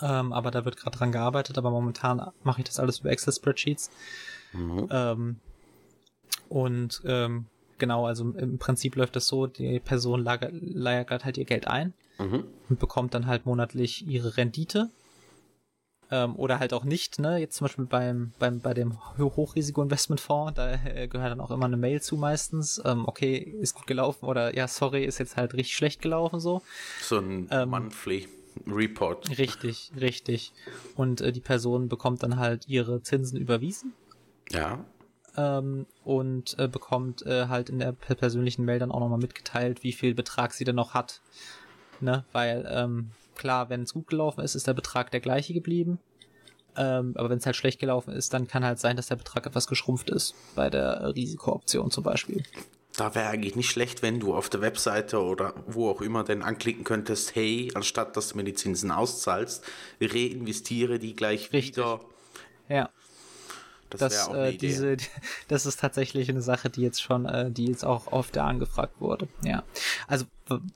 Ähm, aber da wird gerade dran gearbeitet, aber momentan mache ich das alles über Excel-Spreadsheets. Mhm. Ähm, und ähm, genau, also im Prinzip läuft das so, die Person lagert halt ihr Geld ein mhm. und bekommt dann halt monatlich ihre Rendite. Ähm, oder halt auch nicht, ne? Jetzt zum Beispiel beim, beim, bei dem Hochrisiko-Investmentfonds, da äh, gehört dann auch immer eine Mail zu meistens. Ähm, okay, ist gut gelaufen oder ja, sorry, ist jetzt halt richtig schlecht gelaufen so. So ein ähm, Monthly. Report. Richtig, richtig. Und äh, die Person bekommt dann halt ihre Zinsen überwiesen. Ja. Ähm, und äh, bekommt äh, halt in der persönlichen Mail dann auch nochmal mitgeteilt, wie viel Betrag sie denn noch hat. Ne? Weil, ähm, klar, wenn es gut gelaufen ist, ist der Betrag der gleiche geblieben. Ähm, aber wenn es halt schlecht gelaufen ist, dann kann halt sein, dass der Betrag etwas geschrumpft ist. Bei der Risikooption zum Beispiel. Da wäre eigentlich nicht schlecht, wenn du auf der Webseite oder wo auch immer denn anklicken könntest, hey, anstatt dass du mir die Zinsen auszahlst, reinvestiere die gleich Richtig. wieder. Ja. Das, das, auch äh, diese, [LAUGHS] das ist tatsächlich eine Sache, die jetzt schon, äh, die jetzt auch oft angefragt wurde. Ja. Also,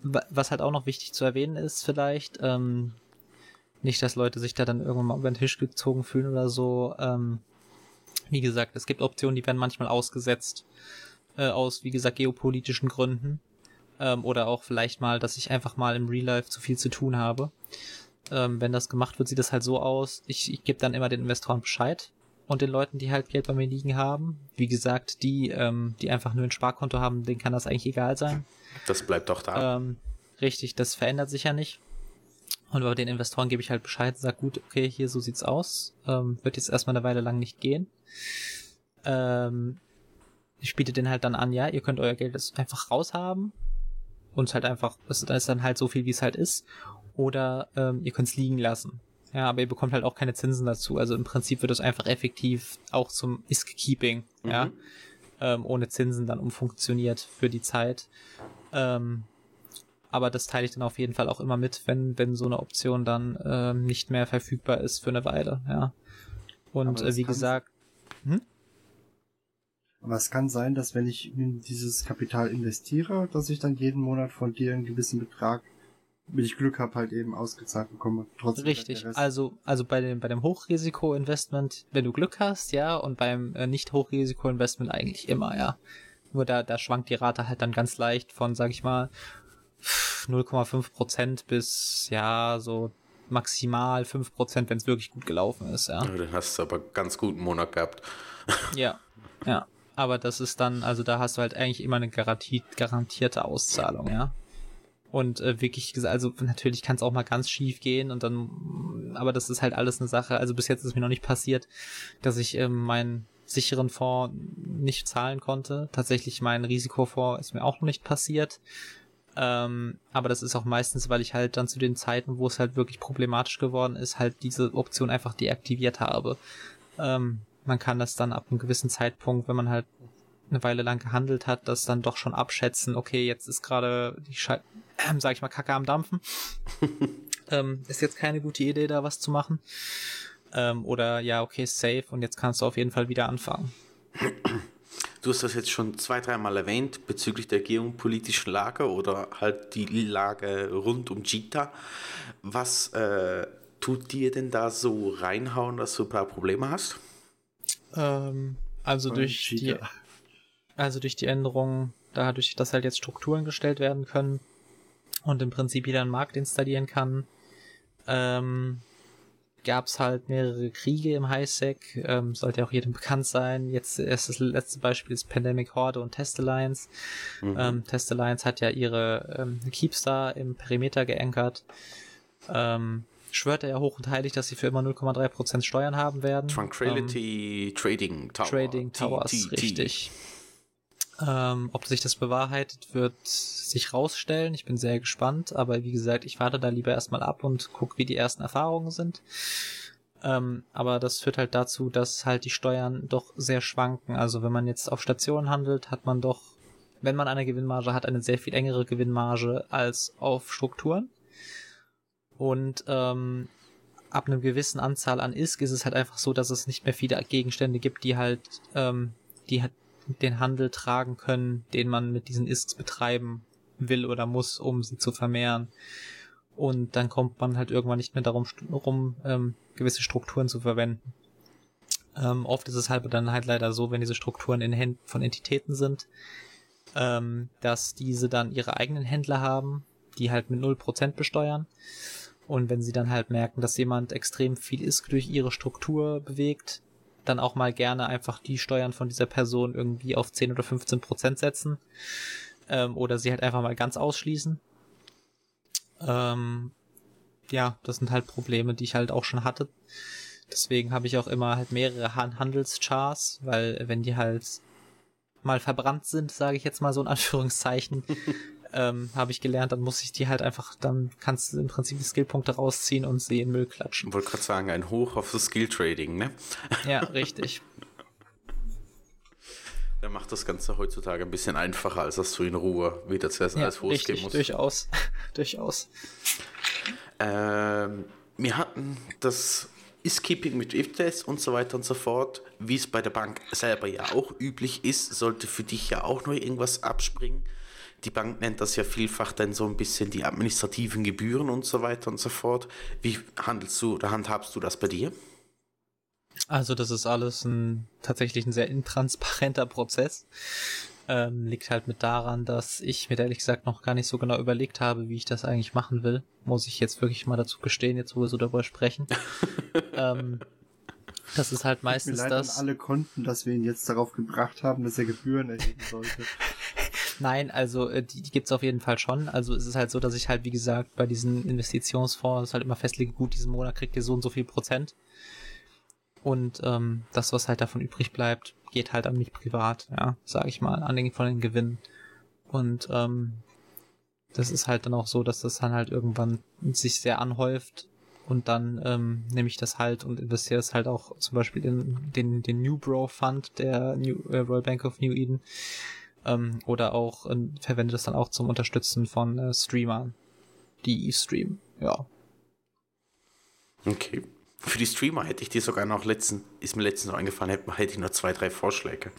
was halt auch noch wichtig zu erwähnen ist, vielleicht, ähm, nicht, dass Leute sich da dann irgendwann mal über den Tisch gezogen fühlen oder so. Ähm, wie gesagt, es gibt Optionen, die werden manchmal ausgesetzt äh, aus, wie gesagt, geopolitischen Gründen. Ähm, oder auch vielleicht mal, dass ich einfach mal im Real Life zu viel zu tun habe. Ähm, wenn das gemacht wird, sieht das halt so aus. Ich, ich gebe dann immer den Investoren Bescheid und den Leuten, die halt Geld bei mir liegen haben. Wie gesagt, die, ähm, die einfach nur ein Sparkonto haben, denen kann das eigentlich egal sein. Das bleibt doch da. Ähm, richtig, das verändert sich ja nicht. Und bei den Investoren gebe ich halt Bescheid, sag gut, okay, hier so sieht's aus. Ähm, wird jetzt erstmal eine Weile lang nicht gehen. Ähm, ich biete den halt dann an, ja, ihr könnt euer Geld einfach raushaben und halt einfach, das ist dann halt so viel, wie es halt ist. Oder ähm, ihr könnt es liegen lassen. Ja, aber ihr bekommt halt auch keine Zinsen dazu. Also im Prinzip wird es einfach effektiv auch zum Isk-Keeping, mhm. ja, ähm, ohne Zinsen dann umfunktioniert für die Zeit. Ähm, aber das teile ich dann auf jeden Fall auch immer mit, wenn, wenn so eine Option dann ähm, nicht mehr verfügbar ist für eine Weile, ja. Und äh, wie gesagt, hm? Aber es kann sein, dass wenn ich in dieses Kapital investiere, dass ich dann jeden Monat von dir einen gewissen Betrag wenn ich Glück habe, halt eben ausgezahlt bekomme. Trotzdem Richtig, also, also bei dem, bei dem Hochrisiko-Investment, wenn du Glück hast, ja, und beim äh, Nicht-Hochrisiko-Investment eigentlich immer, ja. Nur da, da schwankt die Rate halt dann ganz leicht von, sag ich mal, 0,5 Prozent bis, ja, so maximal 5 Prozent, wenn es wirklich gut gelaufen ist, ja. ja. Dann hast du aber ganz guten Monat gehabt. ja, ja. Aber das ist dann, also da hast du halt eigentlich immer eine garantierte Auszahlung, ja und äh, wirklich also natürlich kann es auch mal ganz schief gehen und dann, aber das ist halt alles eine Sache. Also bis jetzt ist mir noch nicht passiert, dass ich ähm, meinen sicheren Fonds nicht zahlen konnte. Tatsächlich mein Risikofonds ist mir auch noch nicht passiert. Ähm, aber das ist auch meistens, weil ich halt dann zu den Zeiten, wo es halt wirklich problematisch geworden ist, halt diese Option einfach deaktiviert habe. Ähm, man kann das dann ab einem gewissen Zeitpunkt, wenn man halt eine Weile lang gehandelt hat, das dann doch schon abschätzen, okay, jetzt ist gerade die Schei äh, sag ich mal, Kacke am Dampfen. [LAUGHS] ähm, ist jetzt keine gute Idee, da was zu machen. Ähm, oder ja, okay, safe und jetzt kannst du auf jeden Fall wieder anfangen. Du hast das jetzt schon zwei, dreimal erwähnt bezüglich der geopolitischen Lage oder halt die Lage rund um Jita. Was äh, tut dir denn da so reinhauen, dass du ein paar Probleme hast? Ähm, also durch die also durch die Änderungen, dadurch, dass halt jetzt Strukturen gestellt werden können und im Prinzip jeder einen Markt installieren kann, ähm, gab es halt mehrere Kriege im Highsec, ähm, sollte auch jedem [LAUGHS] bekannt sein. Jetzt erst das letzte Beispiel ist Pandemic Horde und Test Alliance. Mhm. Ähm, Test Alliance hat ja ihre ähm, Keepstar im Perimeter geankert. Ähm, schwört er ja hoch und heilig, dass sie für immer 0,3% Steuern haben werden. Tranquility ähm, Trading Tower. Trading Towers, richtig. Ähm, ob sich das bewahrheitet, wird sich rausstellen. Ich bin sehr gespannt, aber wie gesagt, ich warte da lieber erstmal ab und gucke, wie die ersten Erfahrungen sind. Ähm, aber das führt halt dazu, dass halt die Steuern doch sehr schwanken. Also wenn man jetzt auf Stationen handelt, hat man doch, wenn man eine Gewinnmarge hat, eine sehr viel engere Gewinnmarge als auf Strukturen. Und ähm, ab einem gewissen Anzahl an ISK ist es halt einfach so, dass es nicht mehr viele Gegenstände gibt, die halt, ähm, die halt den Handel tragen können, den man mit diesen Isks betreiben will oder muss, um sie zu vermehren. Und dann kommt man halt irgendwann nicht mehr darum rum, ähm, gewisse Strukturen zu verwenden. Ähm, oft ist es halt dann halt leider so, wenn diese Strukturen in Händen von Entitäten sind, ähm, dass diese dann ihre eigenen Händler haben, die halt mit 0% besteuern. Und wenn sie dann halt merken, dass jemand extrem viel Isk durch ihre Struktur bewegt, dann auch mal gerne einfach die Steuern von dieser Person irgendwie auf 10 oder 15 Prozent setzen. Ähm, oder sie halt einfach mal ganz ausschließen. Ähm, ja, das sind halt Probleme, die ich halt auch schon hatte. Deswegen habe ich auch immer halt mehrere Handelschars, weil wenn die halt mal verbrannt sind, sage ich jetzt mal so in Anführungszeichen, [LAUGHS] ähm, habe ich gelernt, dann muss ich die halt einfach, dann kannst du im Prinzip die Skillpunkte rausziehen und sie in Müll klatschen. Ich wollte gerade sagen, ein Hoch auf das Skill Trading, ne? [LAUGHS] Ja, richtig. Er macht das Ganze heutzutage ein bisschen einfacher, als dass du in Ruhe wieder zuerst Ja, alles losgehen richtig, musst. durchaus. [LAUGHS] durchaus. Ähm, wir hatten das Is-Keeping mit If-Test und so weiter und so fort, wie es bei der Bank selber ja auch üblich ist, sollte für dich ja auch noch irgendwas abspringen. Die Bank nennt das ja vielfach dann so ein bisschen die administrativen Gebühren und so weiter und so fort. Wie handelst du oder handhabst du das bei dir? Also das ist alles ein tatsächlich ein sehr intransparenter Prozess. Ähm, liegt halt mit daran, dass ich mir ehrlich gesagt noch gar nicht so genau überlegt habe, wie ich das eigentlich machen will. Muss ich jetzt wirklich mal dazu gestehen, jetzt wo wir so darüber sprechen. [LAUGHS] ähm, das ist halt Mir meistens leid das. an alle Konten, dass wir ihn jetzt darauf gebracht haben, dass er Gebühren erheben sollte. [LAUGHS] Nein, also äh, die, die gibt's auf jeden Fall schon. Also es ist halt so, dass ich halt, wie gesagt, bei diesen Investitionsfonds halt immer festlege, gut, diesen Monat kriegt ihr so und so viel Prozent. Und ähm, das, was halt davon übrig bleibt, geht halt an mich privat, ja, sage ich mal, an den von den Gewinnen. Und ähm, das ist halt dann auch so, dass das dann halt irgendwann sich sehr anhäuft und dann ähm, nehme ich das halt und investiere es halt auch zum Beispiel in den, den New Bro Fund der New, äh, Royal Bank of New Eden ähm, oder auch äh, verwende das dann auch zum Unterstützen von äh, Streamern, die streamen. Ja, Okay. Für die Streamer hätte ich dir sogar noch letzten, ist mir letztens noch eingefallen, hätte, hätte ich noch zwei, drei Vorschläge.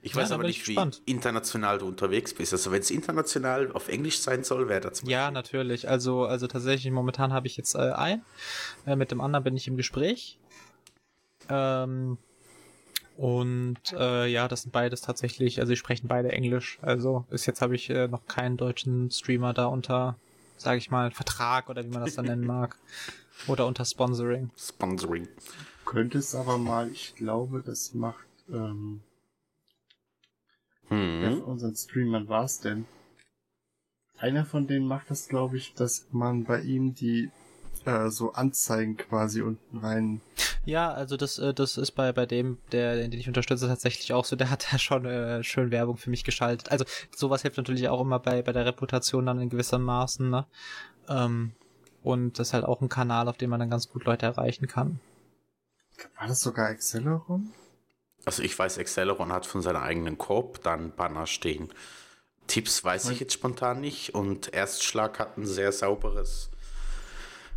Ich Ja, weiß aber nicht, ich wie international du unterwegs bist. Also wenn es international auf Englisch sein soll, wäre das ja, natürlich. Also, also tatsächlich momentan habe ich jetzt äh, ein. Äh, mit dem anderen bin ich im Gespräch. Ähm, und äh, ja, das sind beides tatsächlich, also die sprechen beide Englisch. Also bis jetzt habe ich äh, noch keinen deutschen Streamer da unter, sage ich mal, Vertrag oder wie man das dann nennen [LAUGHS] mag. Oder unter Sponsoring. Sponsoring. Könntest aber mal, ich glaube, das macht, ähm, wer Hm. von unseren Streamern war es denn? Einer von denen macht das, glaube ich, dass man bei ihm die äh, so Anzeigen quasi unten rein. Ja, also das, äh, das ist bei, bei dem, der, den ich unterstütze, tatsächlich auch so. Der hat [LAUGHS] ja schon äh, schön Werbung für mich geschaltet. Also sowas hilft natürlich auch immer bei, bei der Reputation dann in gewissem Maßen, ne? Ähm, und das ist halt auch ein Kanal, auf dem man dann ganz gut Leute erreichen kann. War das sogar Acceleron? Also ich weiß, Acceleron hat von seiner eigenen Korb dann Banner stehen. Tipps weiß ich jetzt spontan nicht und Erstschlag hat ein sehr sauberes.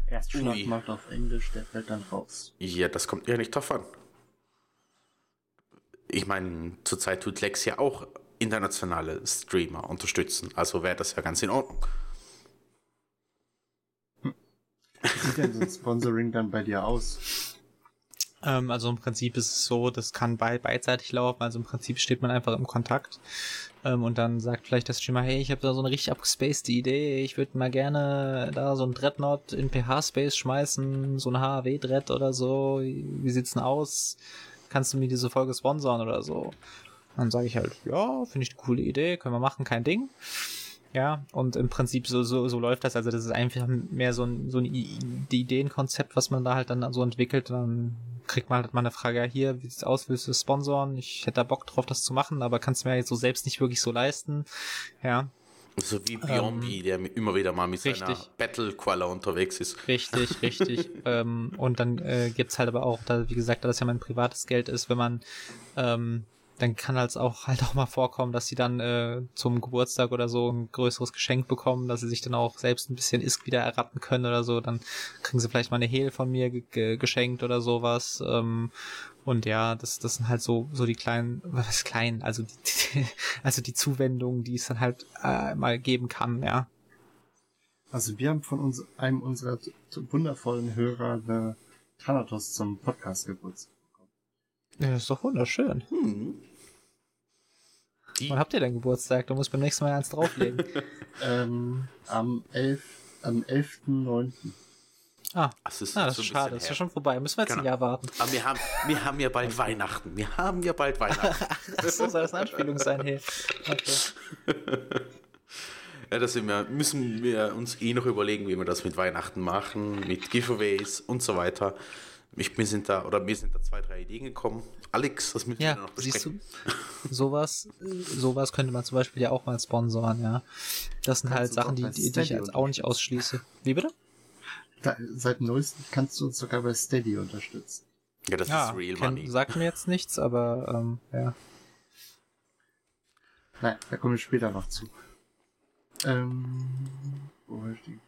Erstschlag Ui. macht auf Englisch, der fällt dann raus. Ja, das kommt ja nicht drauf an. Ich meine, zurzeit tut Lex ja auch internationale Streamer unterstützen, also wäre das ja ganz in Ordnung. Wie sieht denn so ein Sponsoring dann bei dir aus? Ähm, also im Prinzip ist es so, das kann bei, beidseitig laufen. Also im Prinzip steht man einfach im Kontakt ähm, und dann sagt vielleicht der Streamer, hey, ich habe da so eine richtig abgespacede Idee, ich würde mal gerne da so ein Dreadnought in PH-Space schmeißen, so ein HAW-Dread oder so. Wie sieht's denn aus? Kannst du mir diese Folge sponsoren oder so? Dann sage ich halt, ja, finde ich eine coole Idee, können wir machen, kein Ding. Ja, und im Prinzip so, so, so läuft das. Also das ist einfach mehr so ein, so ein Ideenkonzept, was man da halt dann so entwickelt. Dann kriegt man halt mal eine Frage, ja, hier, wie sieht's aus, willst du sponsoren? Ich hätte da Bock drauf, das zu machen, aber kannst mir jetzt so selbst nicht wirklich so leisten. Ja, So wie Biombi, der mit- immer wieder mal mit seiner richtig. Battle-Qualler unterwegs ist. Richtig, [LAUGHS] richtig. ähm, und dann äh, gibt's halt aber auch, da, wie gesagt, da das ja mein privates Geld ist, wenn man, ähm, dann kann halt auch halt auch mal vorkommen, dass sie dann äh, zum Geburtstag oder so ein größeres Geschenk bekommen, dass sie sich dann auch selbst ein bisschen Isk wieder errappen können oder so. Dann kriegen sie vielleicht mal eine Hehl von mir ge ge geschenkt oder sowas. Ähm, und ja, das, das sind halt so, so die kleinen, [LAUGHS] was klein, also die, also die Zuwendungen, die es dann halt äh, mal geben kann, ja. Also wir haben von uns, einem unserer wundervollen Hörer eine Thanatos zum Podcast Geburtstag. Ja, das ist doch wunderschön. Hm. Die, Wann habt ihr denn Geburtstag? Da muss beim nächsten Mal eins drauflegen. [LAUGHS] Ähm, am 11. am 11.9. ah, das ist, ah, das so ist ein schade. Das ist ja schon vorbei. Müssen wir jetzt ein Genau. Jahr warten. Aber wir haben, wir haben ja bald [LAUGHS] Weihnachten. Wir haben ja bald Weihnachten. [LAUGHS] Das soll das eine Anspielung sein, hey. Okay. Ja, das sind wir, müssen wir uns eh noch überlegen, wie wir das mit Weihnachten machen, mit Giveaways und so weiter. Ich, mir sind da, oder mir sind da zwei, drei Ideen gekommen. Alex, das müssen wir Ja, noch siehst besprechen. du, sowas, sowas könnte man zum Beispiel ja auch mal sponsoren, ja. Das sind Kannst halt Sachen, die, die, die ich jetzt auch nicht ausschließe. Wie bitte? Da, seit neuestem kannst du uns sogar bei Steady unterstützen. Ja, das Ja, ist Real kenn- Money. sagt mir jetzt nichts, aber ähm, ja. Nein, da kommen wir später noch zu. Ähm, wo war ich denn?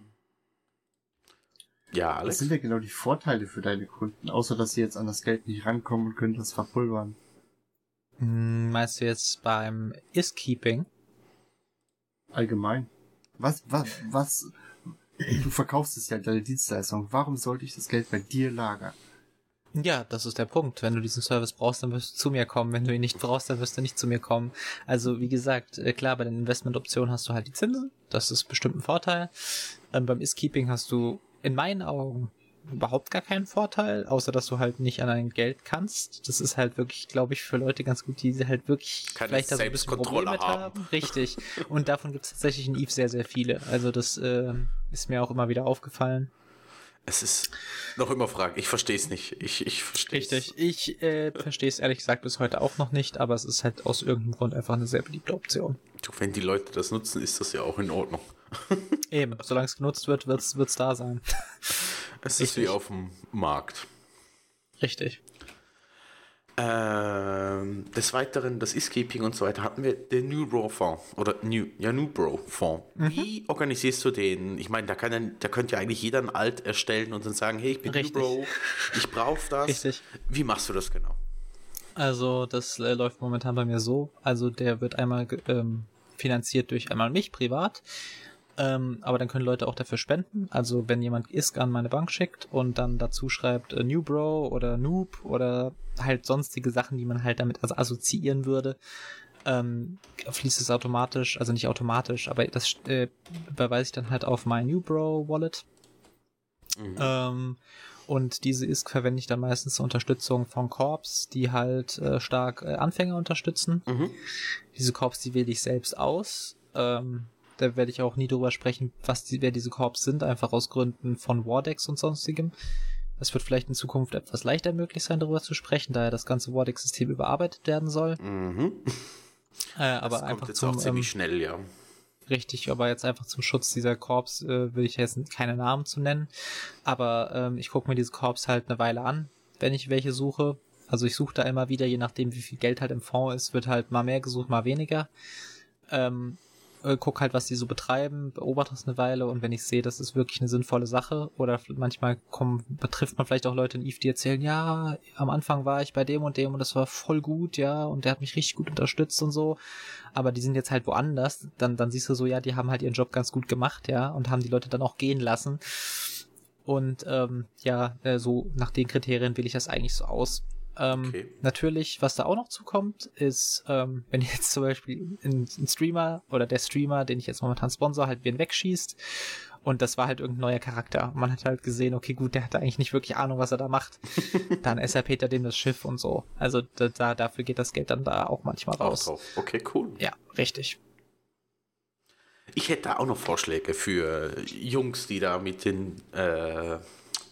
Ja, Was Alex. sind denn genau die Vorteile für deine Kunden, außer dass sie jetzt an das Geld nicht rankommen und können das verpulvern? Hm, Meinst du jetzt beim Is-Keeping? Allgemein. Was, was, was, du verkaufst es ja deine Dienstleistung. Warum sollte ich das Geld bei dir lagern? Ja, das ist der Punkt. Wenn du diesen Service brauchst, dann wirst du zu mir kommen. Wenn du ihn nicht brauchst, dann wirst du nicht zu mir kommen. Also, wie gesagt, äh, klar, bei den Investmentoptionen hast du halt die Zinsen. Das ist bestimmt ein Vorteil. Ähm, beim Is-Keeping hast du in meinen Augen überhaupt gar keinen Vorteil, außer dass du halt nicht an dein Geld kannst. Das ist halt wirklich, glaube ich, für Leute ganz gut, die halt wirklich Keine vielleicht da so ein bisschen Probleme mit haben. Richtig. Und davon gibt es tatsächlich in Eve sehr, sehr viele. Also das äh, ist mir auch immer wieder aufgefallen. Es ist noch immer Frage. Ich verstehe es nicht. Ich, ich verstehe Richtig. Ich äh, verstehe es ehrlich gesagt bis heute auch noch nicht, aber es ist halt aus irgendeinem Grund einfach eine sehr beliebte Option. Wenn die Leute das nutzen, ist das ja auch in Ordnung. Eben, [LAUGHS] solange es genutzt wird, wird es da sein. [LAUGHS] Es ist wie auf dem Markt. Richtig. Ähm, des Weiteren, das Is-Keeping und so weiter, hatten wir den Newbro-Fonds oder New, ja, Newbro-Fonds. Mhm. Wie organisierst du den? Ich meine, da, kann ja, da könnte ja eigentlich jeder ein Alt erstellen und dann sagen, hey, ich bin Richtig. Newbro, ich brauche das. Richtig. Wie machst du das genau? Also das äh, läuft momentan bei mir so. Also der wird einmal ähm, finanziert durch einmal mich privat. Ähm, aber dann können Leute auch dafür spenden. Also wenn jemand ISK an meine Bank schickt und dann dazu schreibt äh, New Bro oder Noob oder halt sonstige Sachen, die man halt damit also assoziieren würde, ähm, fließt es automatisch, also nicht automatisch, aber das äh, überweise ich dann halt auf mein New Bro Wallet. Mhm. Ähm, und diese ISK verwende ich dann meistens zur Unterstützung von Corps, die halt äh, stark äh, Anfänger unterstützen. Mhm. Diese Corps, die wähle ich selbst aus. Ähm, da werde ich auch nie drüber sprechen, was die, wer diese Corps sind, einfach aus Gründen von Wardex und sonstigem. Es wird vielleicht in Zukunft etwas leichter möglich sein, darüber zu sprechen, da ja das ganze Wardex-System überarbeitet werden soll. Mhm. Äh, aber das einfach kommt jetzt zum, auch ziemlich ähm, schnell, ja. Richtig, aber jetzt einfach zum Schutz dieser Korps äh, will ich jetzt keine Namen zu nennen. Aber ähm, ich gucke mir diese Korps halt eine Weile an, wenn ich welche suche. Also ich suche da immer wieder, je nachdem wie viel Geld halt im Fonds ist, wird halt mal mehr gesucht, mal weniger. Ähm, äh, guck halt, was die so betreiben, beobachte es eine Weile und wenn ich sehe, das ist wirklich eine sinnvolle Sache oder manchmal kommen, betrifft man vielleicht auch Leute in Eve, die erzählen, ja, am Anfang war ich bei dem und dem und das war voll gut, ja, und der hat mich richtig gut unterstützt und so, aber die sind jetzt halt woanders, dann, dann siehst du so, ja, die haben halt ihren Job ganz gut gemacht, ja, und haben die Leute dann auch gehen lassen. Und ähm, ja, äh, so nach den Kriterien wähle ich das eigentlich so aus. Ähm, Okay. Natürlich, was da auch noch zukommt, ist, ähm, [LAUGHS] wenn jetzt zum Beispiel ein, ein Streamer oder der Streamer, den ich jetzt momentan sponsor, halt wen wegschießt und das war halt irgendein neuer Charakter. Man hat halt gesehen, okay, gut, der hatte eigentlich nicht wirklich Ahnung, was er da macht. [LAUGHS] dann SRP er dem das Schiff und so. Also da, da, dafür geht das Geld dann da auch manchmal Auch raus. drauf. Okay, cool. Ja, richtig. Ich hätte da auch noch Vorschläge für Jungs, die da mit den äh,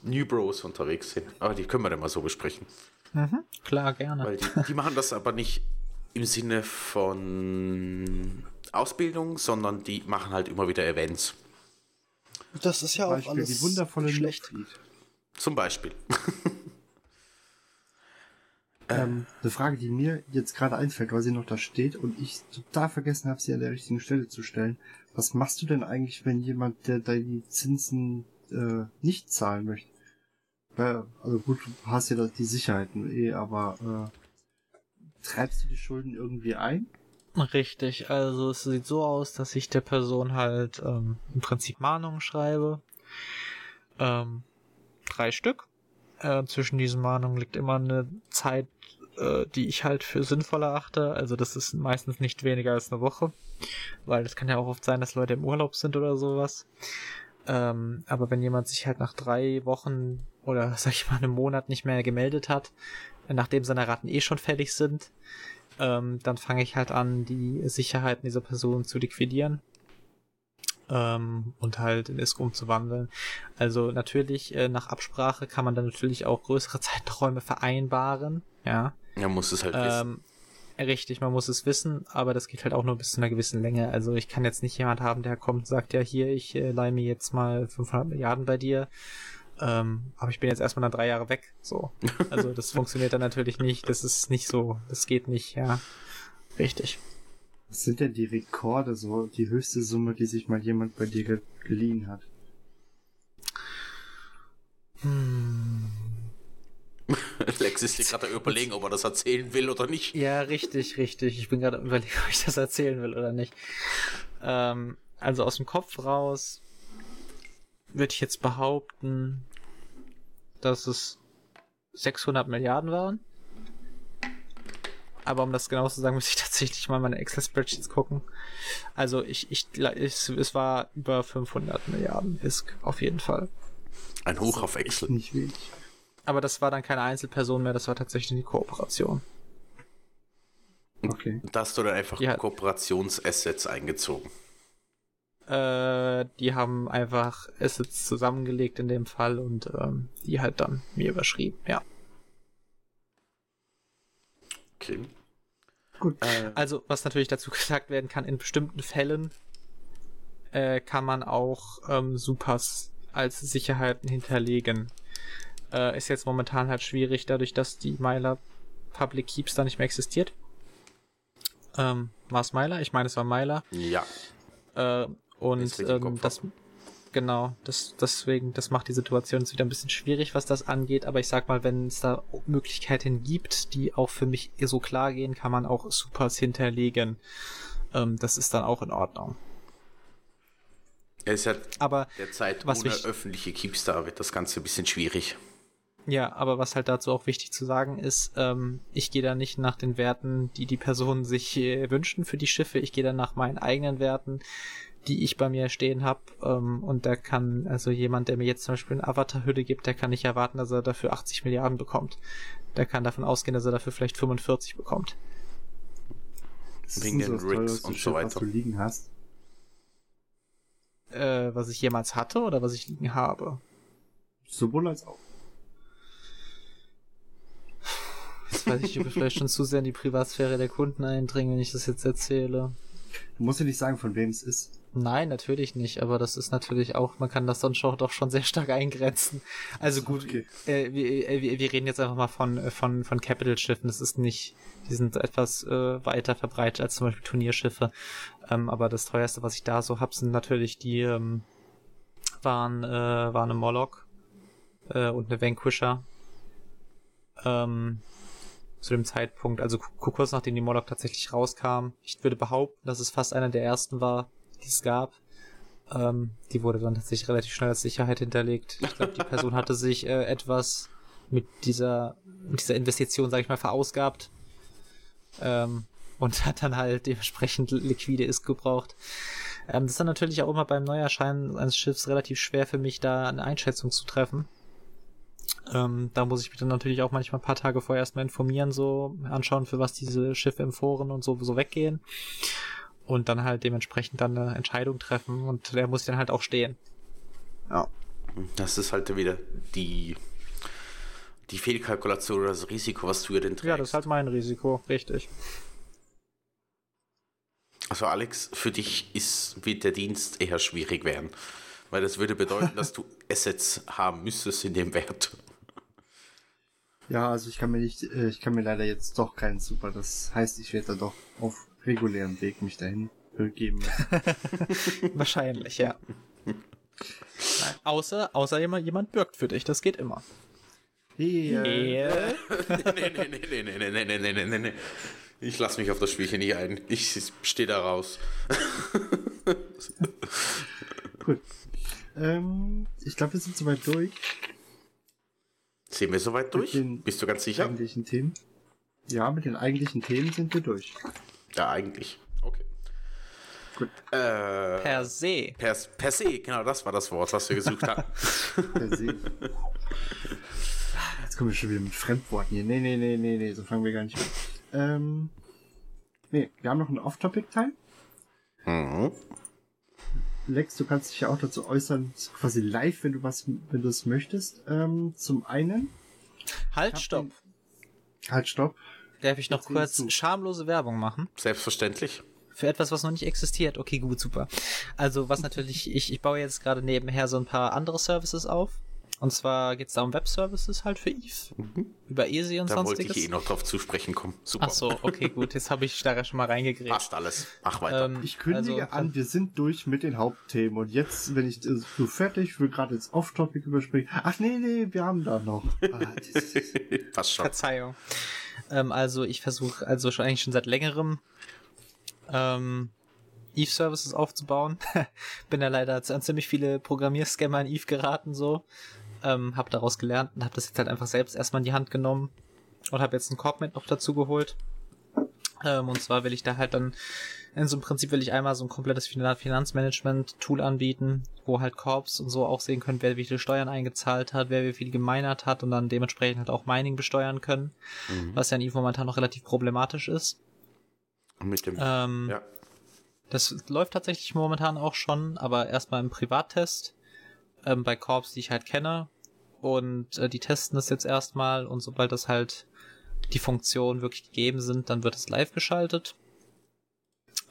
New Bros unterwegs sind. Aber die können wir dann mal so besprechen. Mhm, klar, gerne. Weil die, die machen das aber nicht im Sinne von Ausbildung, sondern die machen halt immer wieder Events. Das ist ja Beispiel die wundervolle schlecht. Zum Beispiel. [LAUGHS] Ähm, eine Frage, die mir jetzt gerade einfällt, weil sie noch da steht und ich total vergessen habe, sie an der richtigen Stelle zu stellen. Was machst du denn eigentlich, wenn jemand, der deine Zinsen äh, nicht zahlen möchte? Also gut, du hast ja die Sicherheiten eh, aber äh, treibst du die Schulden irgendwie ein? Richtig, also es sieht so aus, dass ich der Person halt ähm, im Prinzip Mahnungen schreibe. Ähm, drei Stück. Äh, zwischen diesen Mahnungen liegt immer eine Zeit, äh, die ich halt für sinnvoll erachte. Also das ist meistens nicht weniger als eine Woche. Weil es kann ja auch oft sein, dass Leute im Urlaub sind oder sowas. Ähm, aber wenn jemand sich halt nach drei Wochen oder [LAUGHS] sag ich mal einem Monat nicht mehr gemeldet hat, nachdem seine Raten eh schon fällig sind, ähm, dann fange ich halt an, die Sicherheiten dieser Person zu liquidieren ähm, und halt in ISK umzuwandeln. Also natürlich, äh, nach Absprache kann man dann natürlich auch größere [LAUGHS] Zeiträume vereinbaren, ja. Ja, muss es halt wissen. Ähm, richtig, man muss es wissen, aber das geht halt auch nur bis zu einer gewissen Länge. Also ich kann jetzt nicht jemand haben, der kommt und sagt, ja hier, ich äh, leih mir jetzt mal 500 Milliarden bei dir. Ähm, aber ich bin jetzt erstmal dann drei Jahre weg. So. Also das [LAUGHS] funktioniert dann natürlich nicht. Das ist nicht so. Das geht nicht, ja. Richtig. Was sind denn die Rekorde, so die höchste Summe, die sich mal jemand bei dir geliehen hat? Hm. [LAUGHS] Lex ist dir gerade überlegen, ob er das erzählen will oder nicht. Ja, richtig, richtig. Ich bin gerade überlegen, [LAUGHS] ob ich das erzählen will oder nicht. Ähm, also aus dem Kopf raus würde ich jetzt behaupten, dass es 600 Milliarden waren. Aber um das genau zu sagen, [LAUGHS] muss ich tatsächlich mal meine Excel-Spreadsheets gucken. Also ich, ich, ich, es war über 500 Milliarden ISK, auf jeden Fall. Ein Hoch auf Excel. Nicht wenig. Aber das war dann keine Einzelperson mehr, das war tatsächlich eine Kooperation. Okay. Da hast du dann einfach ja. Kooperationsassets eingezogen. Äh, die haben einfach Assets zusammengelegt in dem Fall und ähm, die halt dann mir überschrieben, ja. Okay. Gut. Äh, also, was natürlich dazu [LAUGHS] gesagt werden kann, in bestimmten Fällen äh, kann man auch ähm, Supers als Sicherheiten hinterlegen. Äh, ist jetzt momentan halt schwierig, dadurch, dass die Myler Public Keeps da nicht mehr existiert. Ähm, war es Myler? Ich meine, es war Myler. Ja. Äh, und ähm, das, genau, das, deswegen, das macht die Situation jetzt wieder ein bisschen schwierig, was das angeht. Aber ich sag mal, wenn es da Möglichkeiten gibt, die auch für mich so klar gehen, kann man auch Supers hinterlegen. Ähm, das ist dann auch in Ordnung. Es ja aber derzeit was ohne ich, öffentliche Keepstar wird das Ganze ein bisschen schwierig. Ja, aber was halt dazu auch wichtig zu sagen ist, ähm, ich gehe da nicht nach den Werten, die die Personen sich äh, wünschen für die Schiffe. Ich gehe da nach meinen eigenen Werten, die ich bei mir stehen habe. Ähm, und da kann, also jemand, der mir jetzt zum Beispiel eine Avatar-Hülle gibt, der kann nicht erwarten, dass er dafür 80 Milliarden bekommt. Der kann davon ausgehen, dass er dafür vielleicht 45 bekommt. Wegen den Rigs und so weiter. Was du liegen hast? Äh, was ich jemals hatte oder was ich liegen habe? Sowohl als auch. Jetzt weiß ich, ob ich vielleicht schon zu sehr in die Privatsphäre der Kunden eindringen, wenn ich das jetzt erzähle. Du musst ja nicht sagen, von wem es ist. Nein, natürlich nicht, aber das ist natürlich auch, man kann das sonst auch doch schon sehr stark eingrenzen. Also gut, okay. äh, wir, äh, wir, reden jetzt einfach mal von, äh, von, von Capital-Schiffen. Das ist nicht, die sind etwas äh, weiter verbreitet als zum Beispiel Turnierschiffe. Ähm, aber das teuerste, was ich da so hab, sind natürlich die, ähm, waren, äh, waren eine Moloch äh, und eine Vanquisher. Ähm, zu dem Zeitpunkt, also kurz nachdem die Moloch tatsächlich rauskam. Ich würde behaupten, dass es fast einer der ersten war, die es gab. Ähm, die wurde dann tatsächlich relativ schnell als Sicherheit hinterlegt. Ich glaube, die Person hatte sich äh, etwas mit dieser, mit dieser Investition, sage ich mal, verausgabt. Ähm, und [LAUGHS] hat dann halt dementsprechend liquide ist gebraucht. Ähm, das ist dann natürlich auch immer beim Neuerscheinen eines Schiffs relativ schwer für mich, da eine Einschätzung zu treffen. Ähm, da muss ich mich dann natürlich auch manchmal ein paar Tage vorher erstmal informieren, so anschauen, für was diese Schiffe im Foren und so, so weggehen und dann halt dementsprechend dann eine Entscheidung treffen und der muss dann halt auch stehen. Ja. Das ist halt wieder die, die Fehlkalkulation oder das Risiko, was du ja denn trägst. Ja, das ist halt mein Risiko, richtig. Also Alex, für dich ist, wird der Dienst eher schwierig werden, weil das würde bedeuten, dass du [LAUGHS] Assets haben müsstest in dem Wert. Ja, also ich kann mir nicht, äh, ich kann mir leider jetzt doch keinen Super. Das heißt, ich werde da doch auf regulären Weg mich dahin begeben [LAUGHS] Wahrscheinlich, ja. Nein, außer, außer jemand, jemand bürgt für dich, das geht immer. Yeah. [LAUGHS] Yeah. nee, nee, nee, nee, nee, nee, nee, nee, nee, nee. Ich lasse mich auf das Spielchen nicht ein. Ich stehe da raus. [LAUGHS] Gut. Ähm, ich glaube, wir sind soweit durch. Sind wir soweit durch? Bist du ganz sicher? Eigentlichen Themen. Ja, mit den eigentlichen Themen sind wir durch. Ja, eigentlich. Okay. Gut. Äh, per se. Per, per se, genau, das war das Wort, was wir gesucht haben. [LAUGHS] per se. Jetzt kommen wir schon wieder mit Fremdworten hier. Nee, nee, nee, nee, nee, so fangen wir gar nicht an. Ähm, nee, wir haben noch einen Off-Topic-Teil. Mhm. Lex, du kannst dich ja auch dazu äußern, quasi live, wenn du was, wenn du es möchtest. Ähm, zum einen. Halt, stopp. Den, halt, stopp. Darf ich noch Jetzt kurz schamlose Werbung machen? Selbstverständlich. Für etwas, was noch nicht existiert. Okay, gut, super. Also, was natürlich, [LAUGHS] ich, ich baue jetzt gerade nebenher so ein paar andere Services auf. Und zwar geht es da um Web-Services halt für Eve. Mhm. Über ESI und da sonstiges. Da wollte ich eh noch drauf zu sprechen kommen. Super. Ach so, okay, gut. Jetzt habe ich da schon mal reingegrätscht. Passt alles. Ach, weiter. Ähm, ich kündige also, an, wir sind durch mit den Hauptthemen. Und jetzt, wenn ich so fertig, will gerade jetzt Off-Topic überspringen. Ach nee, nee, wir haben da noch. [LAUGHS] Ah, Passt schon. Verzeihung. Ähm, also ich versuche also schon eigentlich schon seit längerem ähm, Eve-Services aufzubauen. [LAUGHS] Bin da leider an ziemlich viele Programmierscammer in Eve geraten so. Ähm, hab daraus gelernt und hab das jetzt halt einfach selbst erstmal in die Hand genommen und habe jetzt einen Korb mit noch dazu geholt. Ähm, und zwar will ich da halt dann in so einem Prinzip will ich einmal so ein komplettes Finanzmanagement-Tool anbieten, wo halt Corps und so auch sehen können, wer wie viele Steuern eingezahlt hat, wer wie viel gemeinert hat und dann dementsprechend halt auch Mining besteuern können, mhm. was ja in Eve momentan noch relativ problematisch ist. Mit dem, ähm, ja. Das läuft tatsächlich momentan auch schon, aber erstmal im Privattest ähm, bei Corps, die ich halt kenne. Und äh, die testen das jetzt erstmal und sobald das halt die Funktionen wirklich gegeben sind, dann wird es live geschaltet.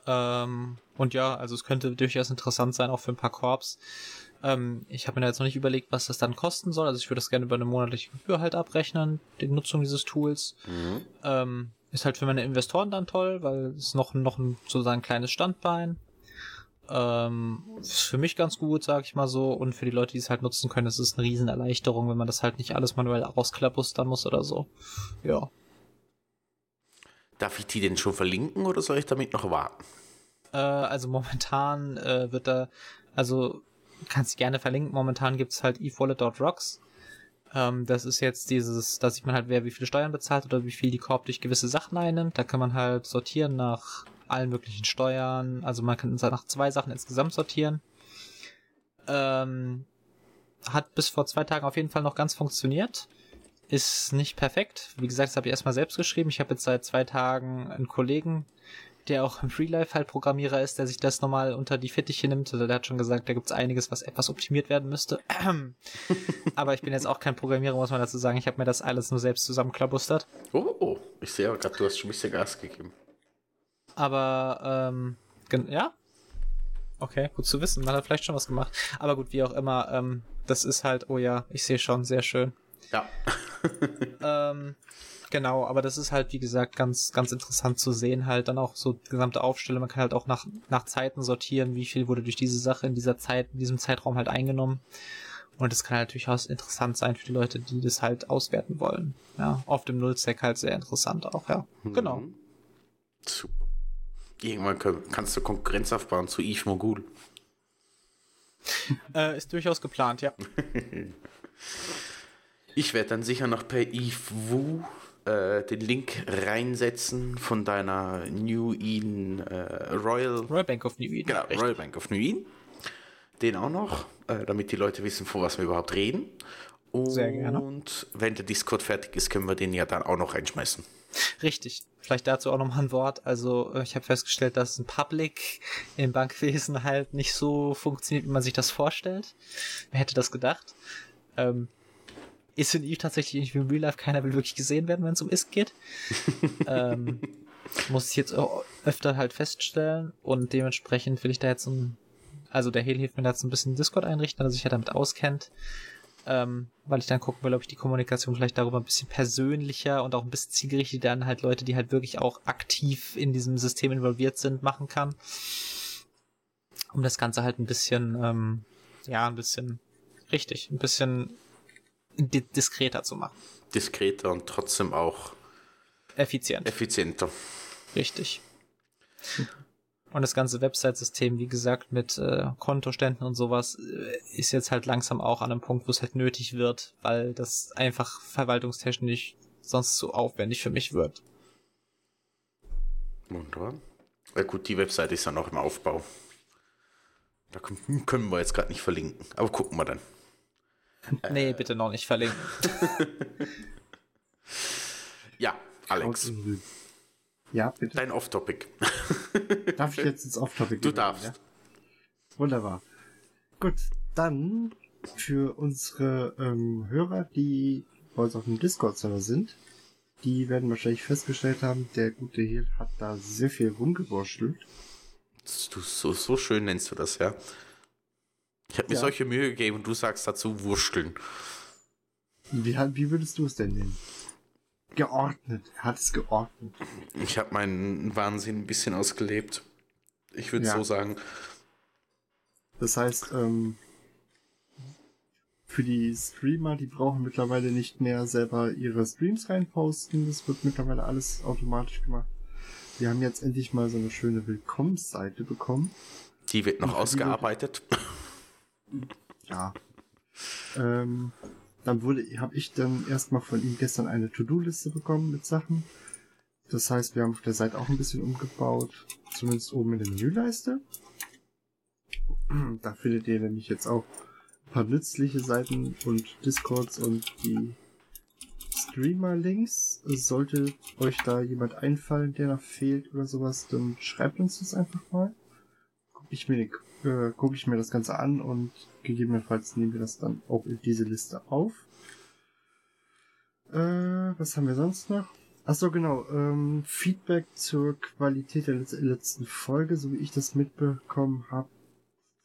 Ähm, und ja, also es könnte durchaus interessant sein, auch für ein paar Korps. Ähm, ich habe mir da jetzt noch nicht überlegt, was das dann kosten soll. Also ich würde das gerne über eine monatliche Gebühr halt abrechnen, die Nutzung dieses Tools. Mhm. Ähm, ist halt für meine Investoren dann toll, weil es noch, noch ein sozusagen kleines Standbein. Ähm, ist für mich ganz gut, sag ich mal so. Und für die Leute, die es halt nutzen können, ist es eine Riesenerleichterung, wenn man das halt nicht alles manuell rausklappustern muss oder so. Ja. Darf ich die denn schon verlinken oder soll ich damit noch warten? Äh, also momentan äh, wird da, also kannst du gerne verlinken. Momentan gibt's halt eWallet.rocks. Ähm, das ist jetzt dieses, da sieht man halt, wer wie viele Steuern bezahlt oder wie viel die Korb durch gewisse Sachen einnimmt. Da kann man halt sortieren nach allen möglichen Steuern. Also man kann nach zwei Sachen insgesamt sortieren. Ähm, hat bis vor zwei Tagen auf jeden Fall noch ganz funktioniert. Ist nicht perfekt. Wie gesagt, das habe ich erstmal selbst geschrieben. Ich habe jetzt seit zwei Tagen einen Kollegen, der auch im Free Life halt Programmierer ist, der sich das nochmal unter die Fittiche nimmt. Also der hat schon gesagt, da gibt's einiges, was etwas optimiert werden müsste. [LAUGHS] aber ich bin jetzt auch kein Programmierer, muss man dazu sagen. Ich habe mir das alles nur selbst zusammenklabustert. Oh, oh. ich sehe aber gerade, du hast schon ein bisschen Gas gegeben. Aber, ähm, ja. Okay, gut zu wissen. Man hat vielleicht schon was gemacht. Aber gut, wie auch immer, ähm, das ist halt, oh ja, ich sehe schon, sehr schön. Ja. [LAUGHS] ähm, Genau, aber das ist halt, wie gesagt, ganz, ganz interessant zu sehen, halt dann auch so die gesamte Aufstellung. Man kann halt auch nach, nach Zeiten sortieren, wie viel wurde durch diese Sache in dieser Zeit, in diesem Zeitraum halt eingenommen. Und das kann halt durchaus interessant sein für die Leute, die das halt auswerten wollen. Ja, auf dem Nullstack halt sehr interessant auch, ja. Mhm. Genau. Super. Irgendwann kannst du Konkurrenz aufbauen zu Eve Mogul. äh, ist durchaus geplant, ja. [LAUGHS] ich werde dann sicher noch per Wu äh, den Link reinsetzen von deiner New Eden äh, Royal Royal Bank of New Eden. Genau, Echt? Royal Bank of New Eden. Den auch noch, äh, damit die Leute wissen, von was wir überhaupt reden. Und Sehr gerne. Und wenn der Discord fertig ist, können wir den ja dann auch noch reinschmeißen. Richtig. Vielleicht dazu auch noch mal ein Wort. Also äh, ich habe festgestellt, dass ein Public im Bankwesen halt nicht so funktioniert, wie man sich das vorstellt. Wer hätte das gedacht? Ähm, ist in Eve tatsächlich nicht wie im Real Life. Keiner will wirklich gesehen werden, wenn es um Ist geht. [LAUGHS] ähm, muss ich jetzt öfter halt feststellen und dementsprechend will ich da jetzt ein, also der Hel hilft mir da jetzt ein bisschen Discord einrichten, dass sich ja damit auskennt, ähm, weil ich dann gucken will, ob ich die Kommunikation vielleicht darüber ein bisschen persönlicher und auch ein bisschen zielgerichtet dann halt Leute, die halt wirklich auch aktiv in diesem System involviert sind, machen kann. Um das Ganze halt ein bisschen, ähm, ja, ein bisschen richtig, ein bisschen diskreter zu machen. Diskreter und trotzdem auch effizient. effizienter. Richtig. Und das ganze Website-System, wie gesagt, mit äh, Kontoständen und sowas, äh, ist jetzt halt langsam auch an einem Punkt, wo es halt nötig wird, weil das einfach verwaltungstechnisch sonst zu aufwendig für mich wird. Wunderbar. Ja gut, die Website ist ja noch im Aufbau. Da können wir jetzt gerade nicht verlinken, aber gucken wir dann. [LAUGHS] Nee, bitte noch nicht verlinken. [LAUGHS] ja, Alex. Ja, bitte. Dein Off-Topic. [LAUGHS] Darf ich jetzt ins Off-Topic gehen? Du darfst. Ja? Wunderbar. Gut, dann für unsere ähm, Hörer, die bei uns auf dem Discord-Server sind, die werden wahrscheinlich festgestellt haben, der gute Heal hat da sehr viel rumgewurschtelt. Du, so, so schön nennst du das, ja. Ich habe mir ja. solche Mühe gegeben und du sagst dazu wurschteln. Wie, wie würdest du es denn nennen? Geordnet. Er hat es geordnet. Ich habe meinen Wahnsinn ein bisschen ausgelebt. Ich würde ja. so sagen. Das heißt, ähm, für die Streamer, die brauchen mittlerweile nicht mehr selber ihre Streams reinposten. Das wird mittlerweile alles automatisch gemacht. Wir haben jetzt endlich mal so eine schöne Willkommensseite bekommen. Die wird noch ausgearbeitet. Ja. Ähm, dann wurde, habe ich dann erstmal von ihm gestern eine To-Do-Liste bekommen mit Sachen. Das heißt, wir haben auf der Seite auch ein bisschen umgebaut, zumindest oben in der Menüleiste. Da findet ihr nämlich jetzt auch ein paar nützliche Seiten und Discords und die Streamer-Links. Sollte euch da jemand einfallen, der noch fehlt oder sowas, dann schreibt uns das einfach mal. Guck ich mir, äh, guck ich mir das Ganze an und gegebenenfalls nehmen wir das dann auch in diese Liste auf. Äh, was haben wir sonst noch? Ach so, genau. Ähm, Feedback zur Qualität der letzten Folge, so wie ich das mitbekommen habe,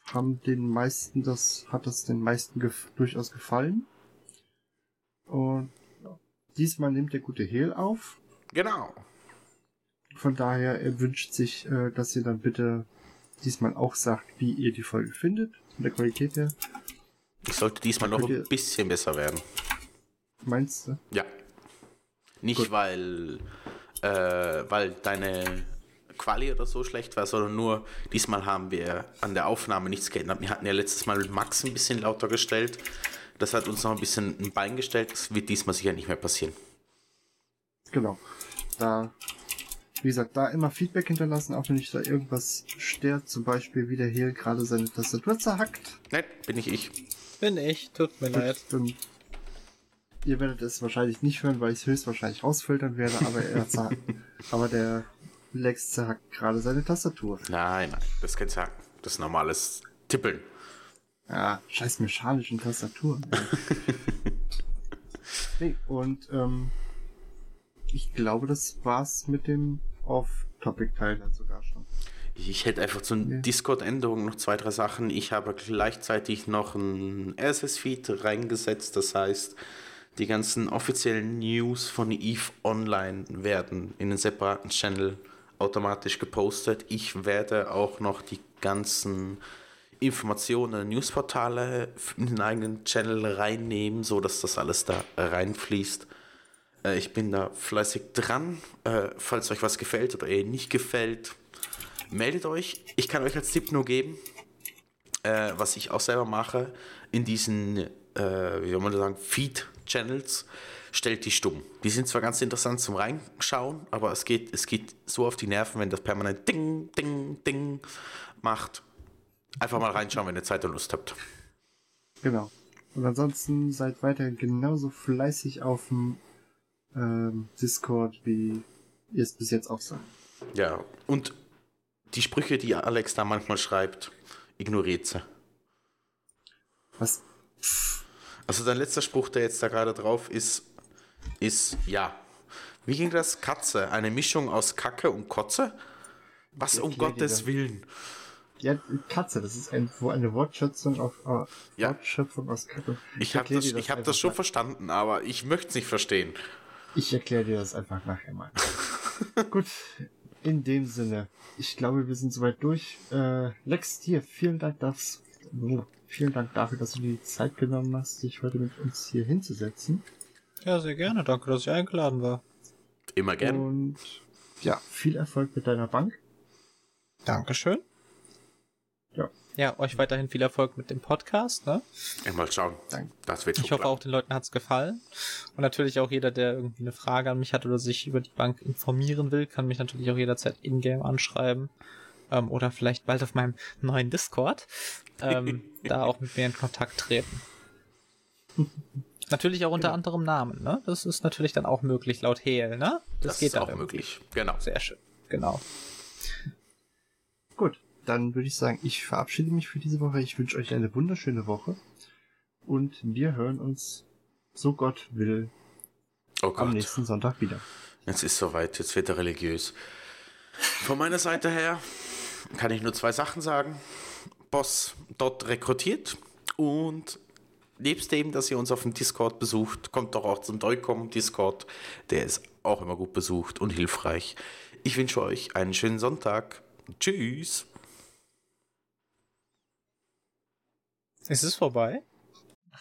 haben den meisten das, hat das den meisten gef durchaus gefallen. Und diesmal nimmt der gute Hehl auf. Genau. Von daher, er wünscht sich, äh, dass ihr dann bitte diesmal auch sagt, wie ihr die Folge findet, von der Qualität her. Ich sollte diesmal noch ein bisschen besser werden. Meinst du? Ja. Nicht Gut. weil, äh, weil deine Quali oder so schlecht war, sondern nur diesmal haben wir an der Aufnahme nichts geändert. Wir hatten ja letztes Mal mit Max ein bisschen lauter gestellt. Das hat uns noch ein bisschen ein Bein gestellt. Das wird diesmal sicher nicht mehr passieren. Genau. Da, wie gesagt, da immer Feedback hinterlassen, auch wenn ich da irgendwas stört. Zum Beispiel, wie der Hehl gerade seine Tastatur zerhackt. Nein, bin ich ich. Bin ich, tut mir leid. Dann, ihr werdet es wahrscheinlich nicht hören, weil ich es höchstwahrscheinlich rausfiltern werde, aber er [LAUGHS] aber der Lex zerhackt gerade seine Tastatur. Nein, nein, das ist kein Zacken. Das ist normales Tippeln. Ja, scheiß mechanischen Tastaturen. [LAUGHS] nee, und ähm, ich glaube, das war's mit dem Off-Topic-Teil dann sogar schon. Ich hätte einfach zu ja. Discord-Änderungen noch zwei, drei Sachen. Ich habe gleichzeitig noch ein RSS-Feed reingesetzt. Das heißt, die ganzen offiziellen News von EVE Online werden in einen separaten Channel automatisch gepostet. Ich werde auch noch die ganzen Informationen, Newsportale in den eigenen Channel reinnehmen, so dass das alles da reinfließt. Äh, ich bin da fleißig dran. Äh, falls euch was gefällt oder ihr nicht gefällt, meldet euch. Ich kann euch als Tipp nur geben, äh, was ich auch selber mache, in diesen, wie soll man sagen, Feed-Channels stellt die stumm. Die sind zwar ganz interessant zum Reinschauen, aber es geht, es geht so auf die Nerven, wenn das permanent Ding, Ding, Ding macht. Einfach mal reinschauen, wenn ihr Zeit und Lust habt. Genau. Und ansonsten seid weiterhin genauso fleißig auf dem ähm, Discord, wie ihr es bis jetzt auch seid. Ja, und die Sprüche, die Alex da manchmal schreibt, ignoriert sie. Was? Also dein letzter Spruch, der jetzt da gerade drauf ist, ist ja. Wie ging das? Katze. Eine Mischung aus Kacke und Kotze? Was um Gottes Willen? Ja, Katze, das ist ein, eine Wortschöpfung, auf, uh, ja. Wortschöpfung aus Kacke. Ich, ich habe das, das, hab das schon verstanden, aber ich möchte es nicht verstehen. Ich erkläre dir das einfach nachher mal. [LAUGHS] Gut, in dem Sinne, ich glaube, wir sind soweit durch. Äh, Lex, dir, vielen Dank, dass, vielen Dank dafür, dass du dir die Zeit genommen hast, dich heute mit uns hier hinzusetzen. Ja, sehr gerne. Danke, dass ich eingeladen war. Immer gern. Und ja, viel Erfolg mit deiner Bank. Dankeschön. Ja. Ja, euch weiterhin viel Erfolg mit dem Podcast. Ne? Ja, mal schauen. Danke. Das wird ich hoffe, auch den Leuten hat's gefallen. Und natürlich auch jeder, der irgendwie eine Frage an mich hat oder sich über die Bank informieren will, kann mich natürlich auch jederzeit in-game anschreiben. Ähm, oder vielleicht bald auf meinem neuen Discord. Ähm, [LAUGHS] da auch mit mir in Kontakt treten. Natürlich auch unter genau. anderem Namen, ne? Das ist natürlich dann auch möglich laut Hehl, ne? Das, das geht ist auch möglich. Genau. Sehr schön. Genau. Gut, dann würde ich sagen, ich verabschiede mich für diese Woche. Ich wünsche euch eine wunderschöne Woche und wir hören uns, so Gott will, oh Gott. am nächsten Sonntag wieder. Jetzt ist soweit, jetzt wird er religiös. Von meiner Seite her kann ich nur zwei Sachen sagen. Boss dort rekrutiert und nebst dem, dass ihr uns auf dem Discord besucht, kommt doch auch zum Doicom Discord. Der ist auch immer gut besucht und hilfreich. Ich wünsche euch einen schönen Sonntag. Tschüss. Ist es vorbei?